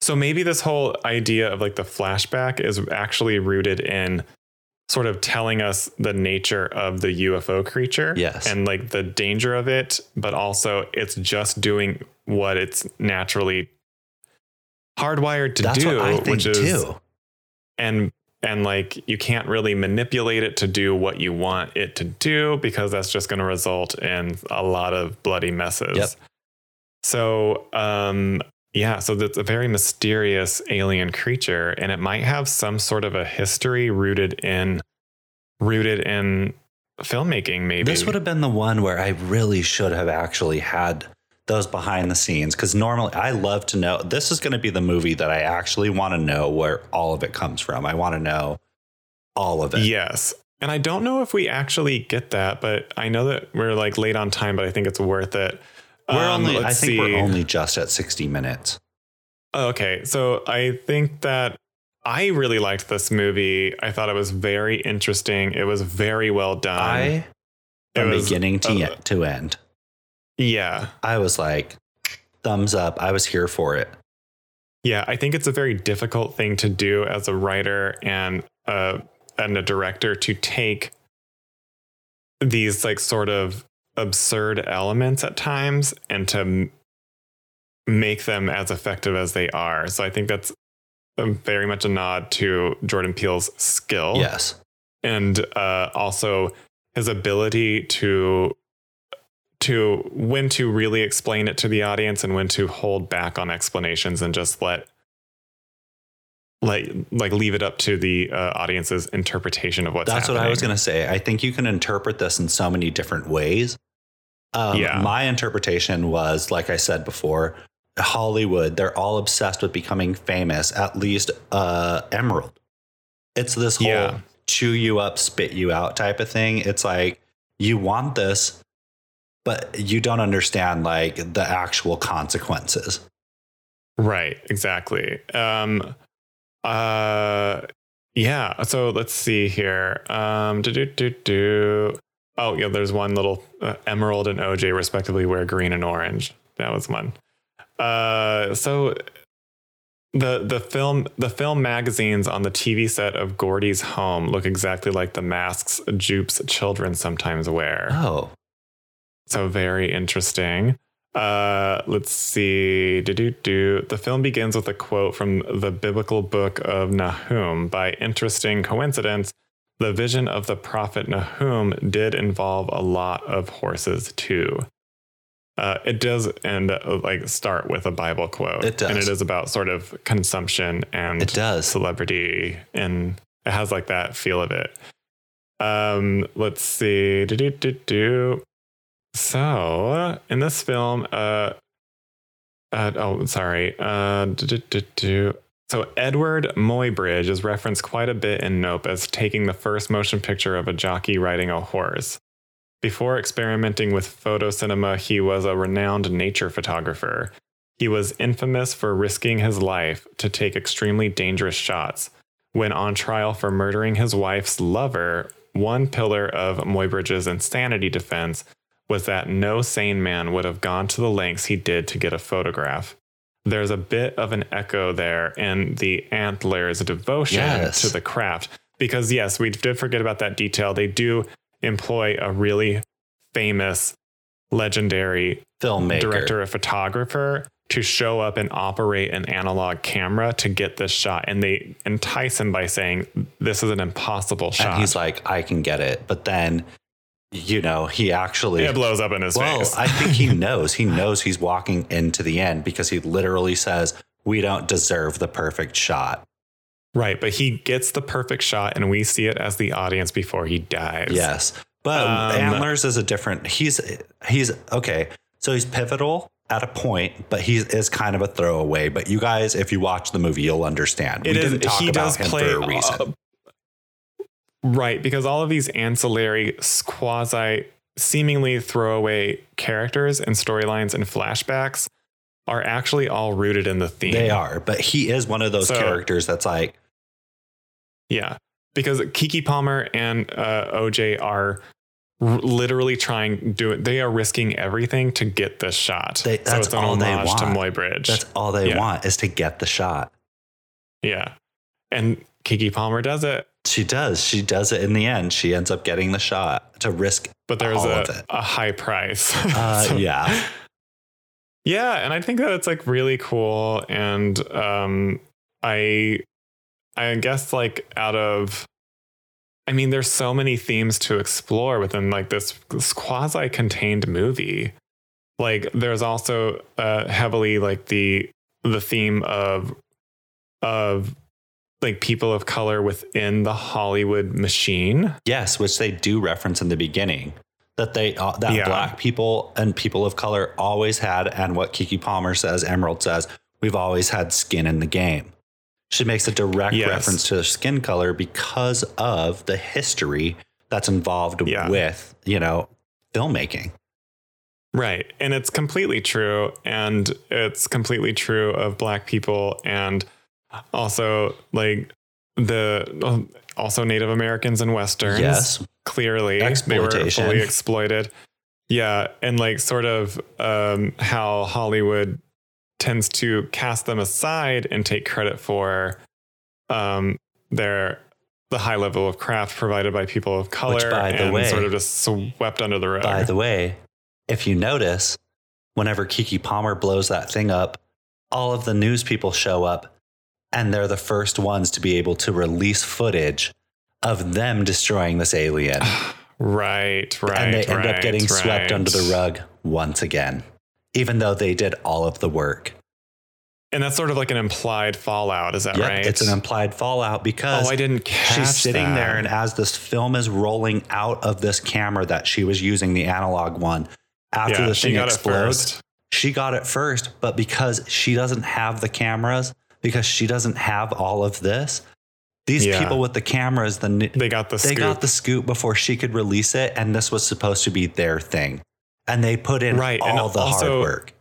So maybe this whole idea of like the flashback is actually rooted in sort of telling us the nature of the UFO creature. Yes. And like the danger of it, but also it's just doing what it's naturally hardwired to That's do, what I think which is too. and and like you can't really manipulate it to do what you want it to do because that's just going to result in a lot of bloody messes. Yep. So, um yeah, so that's a very mysterious alien creature and it might have some sort of a history rooted in rooted in filmmaking maybe. This would have been the one where I really should have actually had those behind the scenes because normally I love to know. This is going to be the movie that I actually want to know where all of it comes from. I want to know all of it. Yes. And I don't know if we actually get that, but I know that we're like late on time, but I think it's worth it. We're Um, only, I think we're only just at 60 minutes. Oh, Okay, so I think that I really liked this movie. I thought it was very interesting. It was very well done. I, from was, beginning to, uh, to end, yeah, I was like, thumbs up. I was here for it. yeah. I think it's a very difficult thing to do as a writer and uh, and a director to take these like sort of absurd elements at times and to m- make them as effective as they are. So I think that's very much a nod to Jordan Peele's skill. Yes. and uh, also his ability to to when to really explain it to the audience and when to hold back on explanations and just let like like leave it up to the uh, audience's interpretation of what's That's happening. what I was going to say. I think you can interpret this in so many different ways. Um, Yeah. My interpretation was, like I said before, Hollywood, they're all obsessed with becoming famous, at least uh, Emerald. It's this whole Yeah. chew you up, spit you out type of thing. It's like, you want this, but you don't understand like the actual consequences. Right, exactly. Um uh yeah, so let's see here. Um do do do do. Oh, yeah, there's one little uh, Emerald and OJ respectively wear green and orange. That was one. Uh so the the film the film magazines on the TV set of Gordy's home look exactly like the masks Jupe's children sometimes wear. Oh, So very interesting. Uh, let's see. Do-do-do. The film begins with a quote from the biblical book of Nahum. By interesting coincidence, the vision of the prophet Nahum did involve a lot of horses too. Uh, it does end uh, like start with a Bible quote, It does. and it is about sort of consumption and it does. celebrity and it has like that feel of it. Um, let's see. Do, do, do, do. So in this film, uh, uh oh, sorry. Uh, do, do, do. So Eadweard Muybridge is referenced quite a bit in Nope as taking the first motion picture of a jockey riding a horse. Before experimenting with photo cinema, he was a renowned nature photographer. He was infamous for risking his life to take extremely dangerous shots. When on trial for murdering his wife's lover, one pillar of Muybridge's insanity defense was that no sane man would have gone to the lengths he did to get a photograph. There's a bit of an echo there in the antlers' devotion Yes. to the craft. Because, yes, we did forget about that detail. They do employ a really famous, legendary Filmmaker. director or photographer to show up and operate an analog camera to get this shot. And they entice him by saying, This is an impossible shot. And he's like, I can get it. But then, you know, he actually. it blows up in his well, face. I think he *laughs* knows. He knows he's walking into the end because he literally says, We don't deserve the perfect shot. right. But he gets the perfect shot, and we see it as the audience before he dies. Yes. But Um, Antlers is a different. He's, he's, okay. So he's pivotal at a point, but he is kind of a throwaway. But you guys, if you watch the movie, you'll understand. It we is- didn't talk he about does him play for a reason. uh, right, because all of these ancillary, quasi, seemingly throwaway characters and storylines and flashbacks are actually all rooted in the theme. they are. But he is one of those So- characters that's like, Yeah, because Keke Palmer and uh, OJ are r- literally trying do it. They are risking everything to get this shot. They- so that's it's an all they homage to want. Muybridge. that's all they Yeah. want is to get the shot. yeah, and Keke Palmer does it, She does. She does it in the end. She ends up getting the shot to risk. but there's a, a high price. *laughs* Uh, So- yeah. yeah, and I think that it's like really cool, and um, I, I guess like out of. I mean, there's so many themes to explore within like this, this quasi-contained movie. Like, there's also uh, heavily like the the theme of of like people of color within the Hollywood machine. Yes, which they do reference in the beginning that they uh, that Yeah. black people and people of color always had, and what Keke Palmer says, Emerald says, we've always had skin in the game. She makes a direct Yes. reference to skin color because of the history that's involved Yeah. with you know filmmaking. Right. And it's completely true. And it's completely true of black people and also like the also Native Americans and Westerns. Yes, Clearly. They were fully exploited. Yeah. And like sort of um, how Hollywood tends to cast them aside and take credit for um, their the high level of craft provided by people of color by the way- sort of just swept under the rug. By the way, if you notice, whenever Keke Palmer blows that thing up, all of the news people show up and they're the first ones to be able to release footage of them destroying this alien. Right, right. and they end up right, getting swept under the rug once again, even though they did all of the work. And that's sort of like an implied fallout, is that Yep, right? It's an implied fallout because Oh, I didn't she's sitting that. there and as this film is rolling out of this camera that she was using the analog one after yeah, the thing explodes. She got it first, but because she doesn't have the cameras, because she doesn't have all of this, these Yeah. people with the cameras, the They got the they scoop. got the scoop before she could release it, and this was supposed to be their thing, and they put in Right, and all the hard work.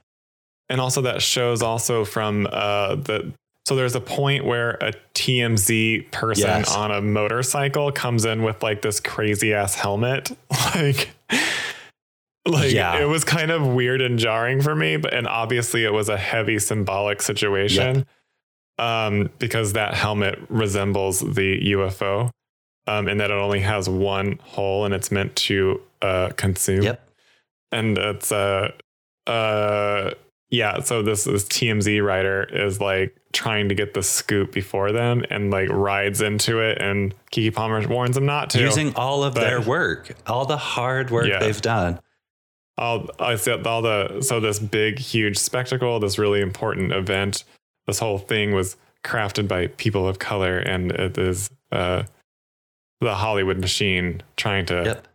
and also that shows also from uh the so there's a point where a TMZ person Yes. on a motorcycle comes in with like this crazy ass helmet *laughs* like like Yeah. it was kind of weird and jarring for me but and obviously it was a heavy symbolic situation um because that helmet resembles the UFO um in that it only has one hole and it's meant to uh consume Yep. and it's uh uh yeah so this this tmz writer is like trying to get the scoop before them and like rides into it and keke palmer warns him not to Using all of but- their work, all the hard work Yeah. they've done. all i said all the so this big huge spectacle this really important event this whole thing was crafted by people of color and it is uh the hollywood machine trying to Yep.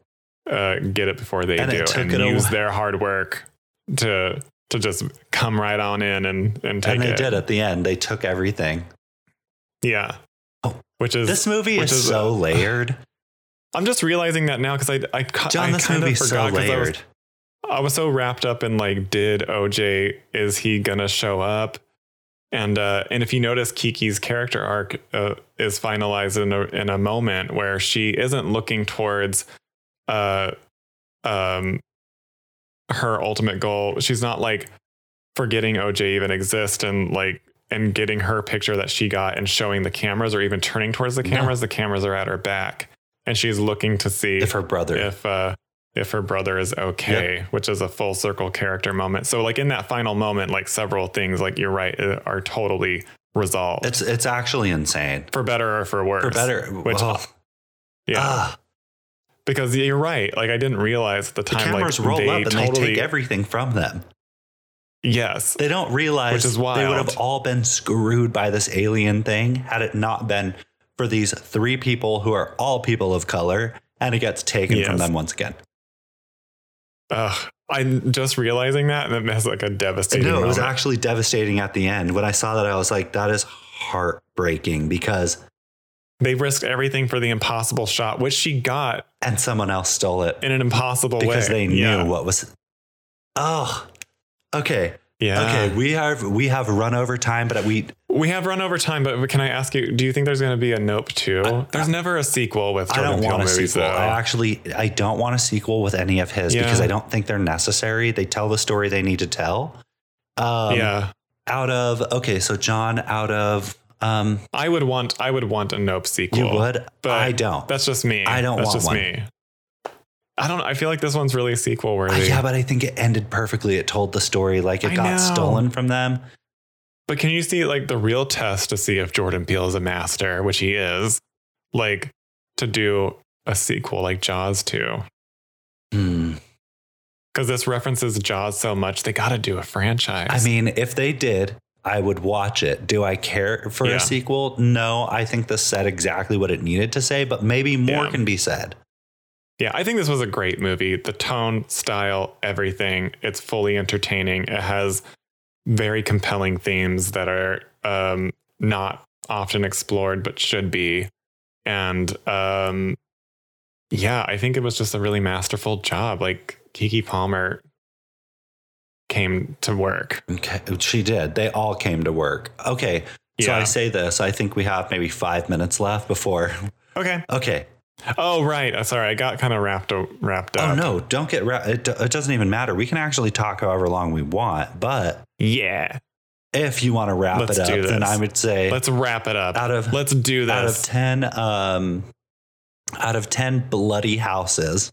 uh, get it before they And it do and use wh- their hard work to to just come right on in and and take it. And they it. did at the end. They took everything. Yeah. Oh, which is This movie is, is, so uh, layered. *laughs* I'm just realizing that now because I I, John, I this kind of movie's so I was. I was so wrapped up in like, did OJ is he gonna show up? And uh, and if you notice, Keke's character arc uh, is finalized in a in a moment where she isn't looking towards uh um her ultimate goal. She's not like forgetting OJ even exists and like and getting her picture that she got and showing the cameras or even turning towards the No. cameras. The cameras are at her back, and she's looking to see If her brother. if uh if her brother is okay which is a full circle character moment. So like in that final moment like several things like you're right uh, are totally resolved. It's it's actually insane. for better or for worse. For better. which oh, yeah. Ah, because you're right. Like i didn't realize at the the time cameras like roll they up and totally they take everything from them. yes. They don't realize Which is they would have all been screwed by this alien thing had it not been for these three people who are all people of color, and it gets taken from them once again. Ugh, i'm just realizing that and it has like a devastating No, it was actually devastating at the end. When I saw that, I was like, that is heartbreaking because, they risked everything for the impossible shot which she got and someone else stole it in an impossible way because they knew yeah. what was. Oh, okay. Yeah Okay. We have, we have run over time, but we, We have run over time, but can I ask you? Do you think there's going to be a Nope two? There's never a sequel with I don't Peele want a movies, sequel. though. I actually, I don't want a sequel with any of his Yeah. because I don't think they're necessary. They tell the story they need to tell. Um, yeah, Out of okay, so John, out of um, I would want. I would want a Nope sequel. you would. but I don't. That's just me. I don't That's want just one. me. I don't. I feel like this one's really sequel Uh, worthy. yeah, but I think it ended perfectly. It told the story like it I got know. stolen from them. But can you see like the real test to see if Jordan Peele is a master, which he is, like to do a sequel like Jaws two? Hmm. Because this references Jaws so much, they got to do a franchise. I mean, if they did, I would watch it. Do I care for Yeah. a sequel? No, I think this said exactly what it needed to say, but maybe more Yeah. can be said. Yeah, I think this was a great movie. The tone, style, everything. It's fully entertaining. It has very compelling themes that are um, not often explored, but should be. And um, yeah, I think it was just a really masterful job. Like Keke Palmer came to work. Okay, she did. They all came to work. Okay, so Yeah. I say this. I think we have maybe five minutes left before. Okay. Okay. Oh, right. Uh, Sorry, I got kind of wrapped wrapped up. Oh no! Don't get. wrapped. it, it doesn't even matter. We can actually talk however long we want. But Yeah. if you want to wrap Let's it up, then. I would say Let's wrap it up. out of Let's do this. out of ten, um, out of ten bloody houses,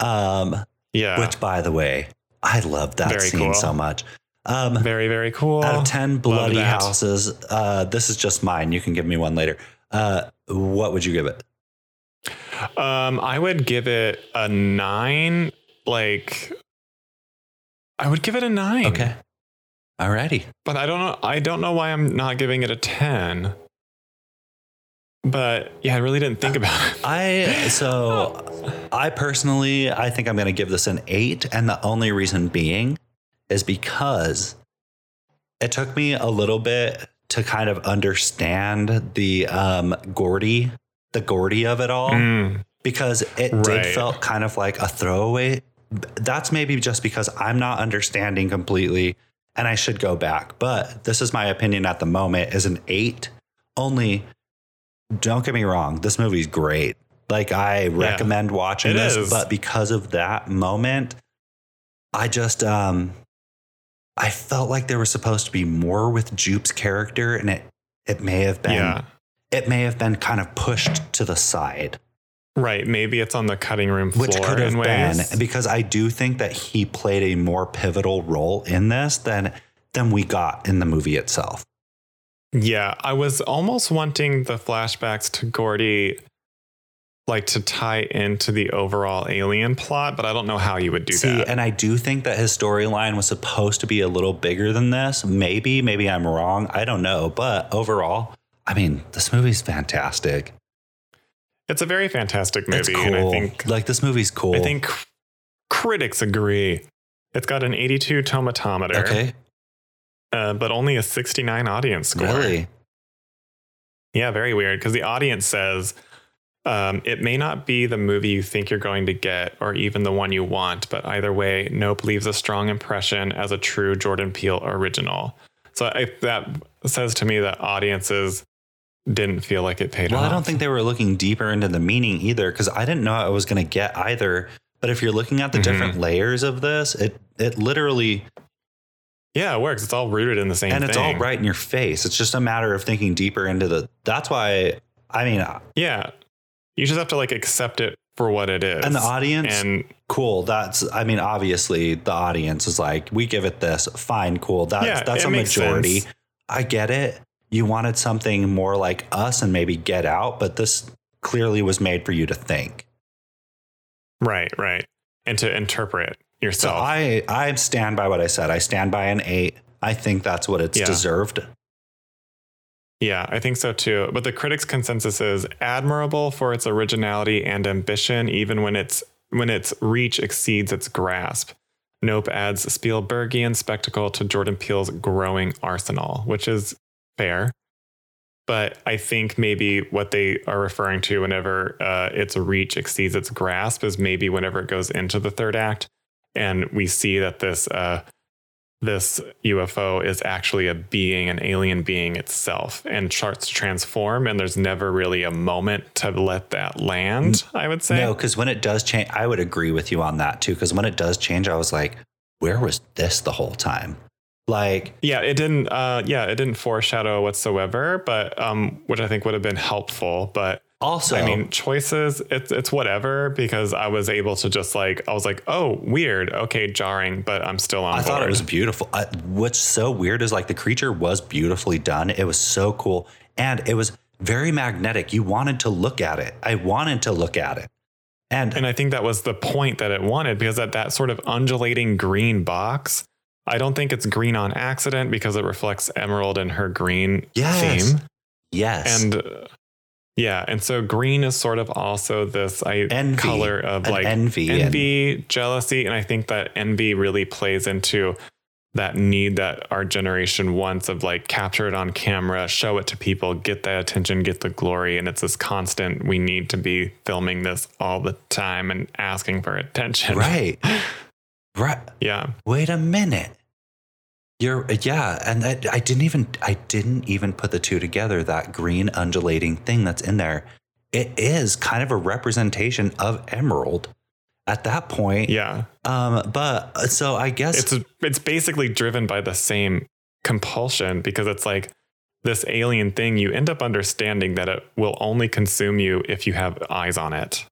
um, yeah. which by the way, I love that Very scene cool. so much. Um, very, very cool. out of 10 bloody houses, uh, this is just mine. You can give me one later. Uh, what would you give it? Um, I would give it a nine. Like, I would give it a nine. Okay. Alrighty. but I don't know. I don't know why I'm not giving it a ten. but yeah, I really didn't think about it. I so I personally I think I'm going to give this an 8 and the only reason being is because it took me a little bit to kind of understand the um Gordy the Gordy of it all Mm, because it Right. did felt kind of like a throwaway. That's maybe just because I'm not understanding completely and I should go back. But this is my opinion at the moment is an eight. Only don't get me wrong, this movie's great. Like I recommend watching this, is. but because of that moment, I just um I felt like there was supposed to be more with Jupe's character and it it may have been yeah. It may have been kind of pushed to the side Right. Maybe it's on the cutting room floor which could have been ways. because I do think that he played a more pivotal role in this than than we got in the movie itself. Yeah, I was almost wanting the flashbacks to Gordy like to tie into the overall alien plot, but I don't know how you would do See, that. and I do think that his storyline was supposed to be a little bigger than this. Maybe, maybe I'm wrong. I don't know, but overall, I mean, this movie's fantastic. It's a very fantastic It's movie, cool. and I think like this movie's cool. I think critics agree. It's got an 82 tomatometer, okay, uh, but only a 69 audience score. really, Yeah, very weird because the audience says um, it may not be the movie you think you're going to get or even the one you want, but either way, Nope leaves a strong impression as a true Jordan Peele original. So I, that says to me that audiences didn't feel like it paid Well, off. Well, I don't think they were looking deeper into the meaning either because I didn't know I was going to get either. But if you're looking at the Mhm. different layers of this, it it literally Yeah, it works. It's all rooted in the same and thing. it's all right in your face. It's just a matter of thinking deeper into the. That's why I mean, Yeah. You just have to like accept it for what it is. and the audience, And cool. That's I mean, obviously the audience is like, we give it this, fine, cool. That's Yeah, that's a majority. sense. I get it. You wanted something more like us and maybe Get Out, but this clearly was made for you to think. right, right. And to interpret yourself. So. I I stand by what I said. I stand by an eight. I think that's what it's Yeah. deserved. Yeah, I think so too. But the critics' consensus is admirable for its originality and ambition, even when its when its reach exceeds its grasp. Nope adds Spielbergian spectacle to Jordan Peele's growing arsenal, which is fair. But I think maybe what they are referring to whenever uh, its reach exceeds its grasp is maybe whenever it goes into the third act, and we see that this uh, this UFO is actually a being, an alien being itself, and starts to transform. And there's never really a moment to let that land, I would say. No, because when it does change, I would agree with you on that too. Because when it does change, I was like, where was this the whole time? Like, Yeah, it didn't. Uh, yeah, it didn't foreshadow whatsoever, but um, which I think would have been helpful. But also, I mean, choices. It's it's whatever because I was able to just like I was like, oh, weird, okay, jarring, but I'm still on I board. thought it was beautiful. I, what's so weird is like the creature was beautifully done. It was so cool. And it was very magnetic. You wanted to look at it. I wanted to look at it. And, And I think that was the point that it wanted because that that sort of undulating green box, I don't think it's green on accident because it reflects Emerald and her green Yes. theme. yes. And uh, yeah, and so green is sort of also this I, Envy. color of An like envy and- envy, jealousy, and I think that envy really plays into that need that our generation wants of like capture it on camera, show it to people, get that attention, get the glory. And it's this constant, we need to be filming this all the time and asking for attention. right. *laughs* Right. Yeah. Wait a minute. You're yeah, and I, I didn't even I didn't even put the two together. That green undulating thing that's in there, it is kind of a representation of emerald. At that point, Yeah. Um, but uh, so I guess It's it's basically driven by the same compulsion because it's like this alien thing, you end up understanding that it will only consume you if you have eyes on it.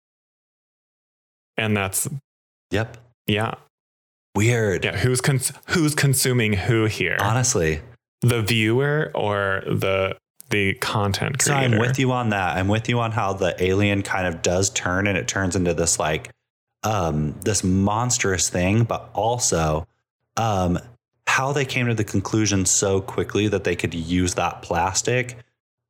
And that's yep, yeah. Weird. Yeah, who's cons- who's consuming who here? Honestly, the viewer or the the content so creator? I'm with you on that. I'm with you on how the alien kind of does turn, and it turns into this like um this monstrous thing, but also um how they came to the conclusion so quickly that they could use that plastic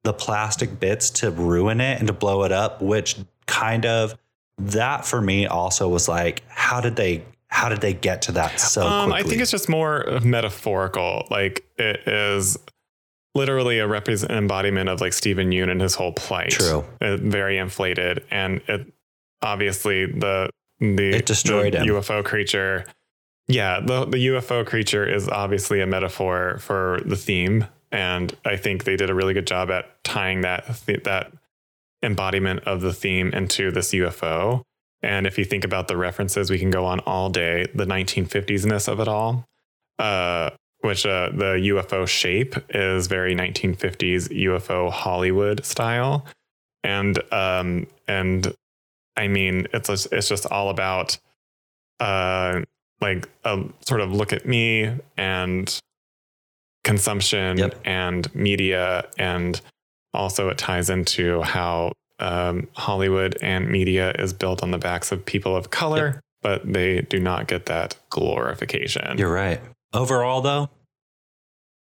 the plastic bits to ruin it and to blow it up, which kind of that for me also was like, how did they how did they get to that so Um, quickly? I think it's just more metaphorical. Like it is literally a represent embodiment of like Steven Yeun and his whole plight. True. Uh, very inflated, and it obviously the the It destroyed the him. UFO creature. Yeah, the the UFO creature is obviously a metaphor for the theme, and I think they did a really good job at tying that that embodiment of the theme into this UFO. And if you think about the references, we can go on all day. The 1950s ness of it all, uh, which uh, the UFO shape is very 1950s UFO Hollywood style, and um, and I mean it's just, it's just all about uh, like a sort of look at me and consumption Yep. and media and also it ties into how um, Hollywood and media is built on the backs of people of color, but they do not get that glorification. You're right. Overall, though,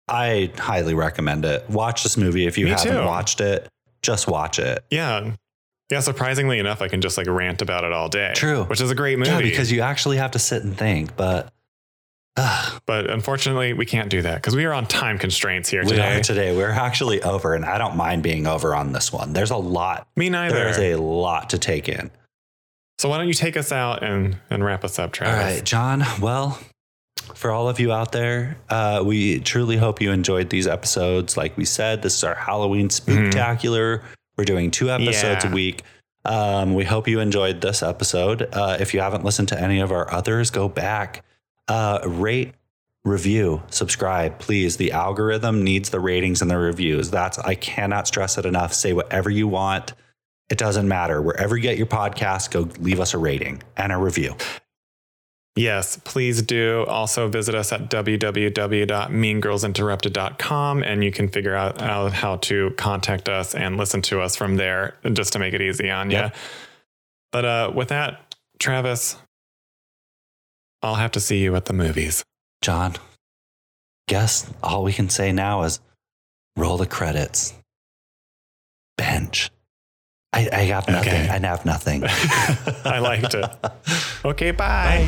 I highly recommend it. Watch this movie if you Me haven't too. watched it. Just watch it. yeah. Yeah, surprisingly enough, I can just like rant about it all day. True. Which is a great movie. Yeah, because you actually have to sit and think. But but unfortunately, we can't do that because we are on time constraints here today. we today. are today. We're actually over, and I don't mind being over on this one. There's a lot. Me neither. There's a lot to take in. so why don't you take us out and, and wrap us up, Travis? right, John. Well, for all of you out there, uh, we truly hope you enjoyed these episodes. Like we said, this is our Halloween spooktacular. We're doing two episodes Yeah. a week. Um, we hope you enjoyed this episode. Uh, if you haven't listened to any of our others, go back, uh, rate, review, subscribe, please. The algorithm needs the ratings and the reviews. That's I cannot stress it enough. Say whatever you want. It doesn't matter. Wherever you get your podcast, go leave us a rating and a review. Yes, please do. Also visit us at www.meangirlsinterrupted.com and you can figure out, out how to contact us and listen to us from there just to make it easy on you. Yep. But uh, with that, Travis, I'll have to see you at the movies. John, guess all we can say now is roll the credits. Bench. I, I have nothing. Okay. I have nothing. *laughs* I liked it. *laughs* Okay, bye.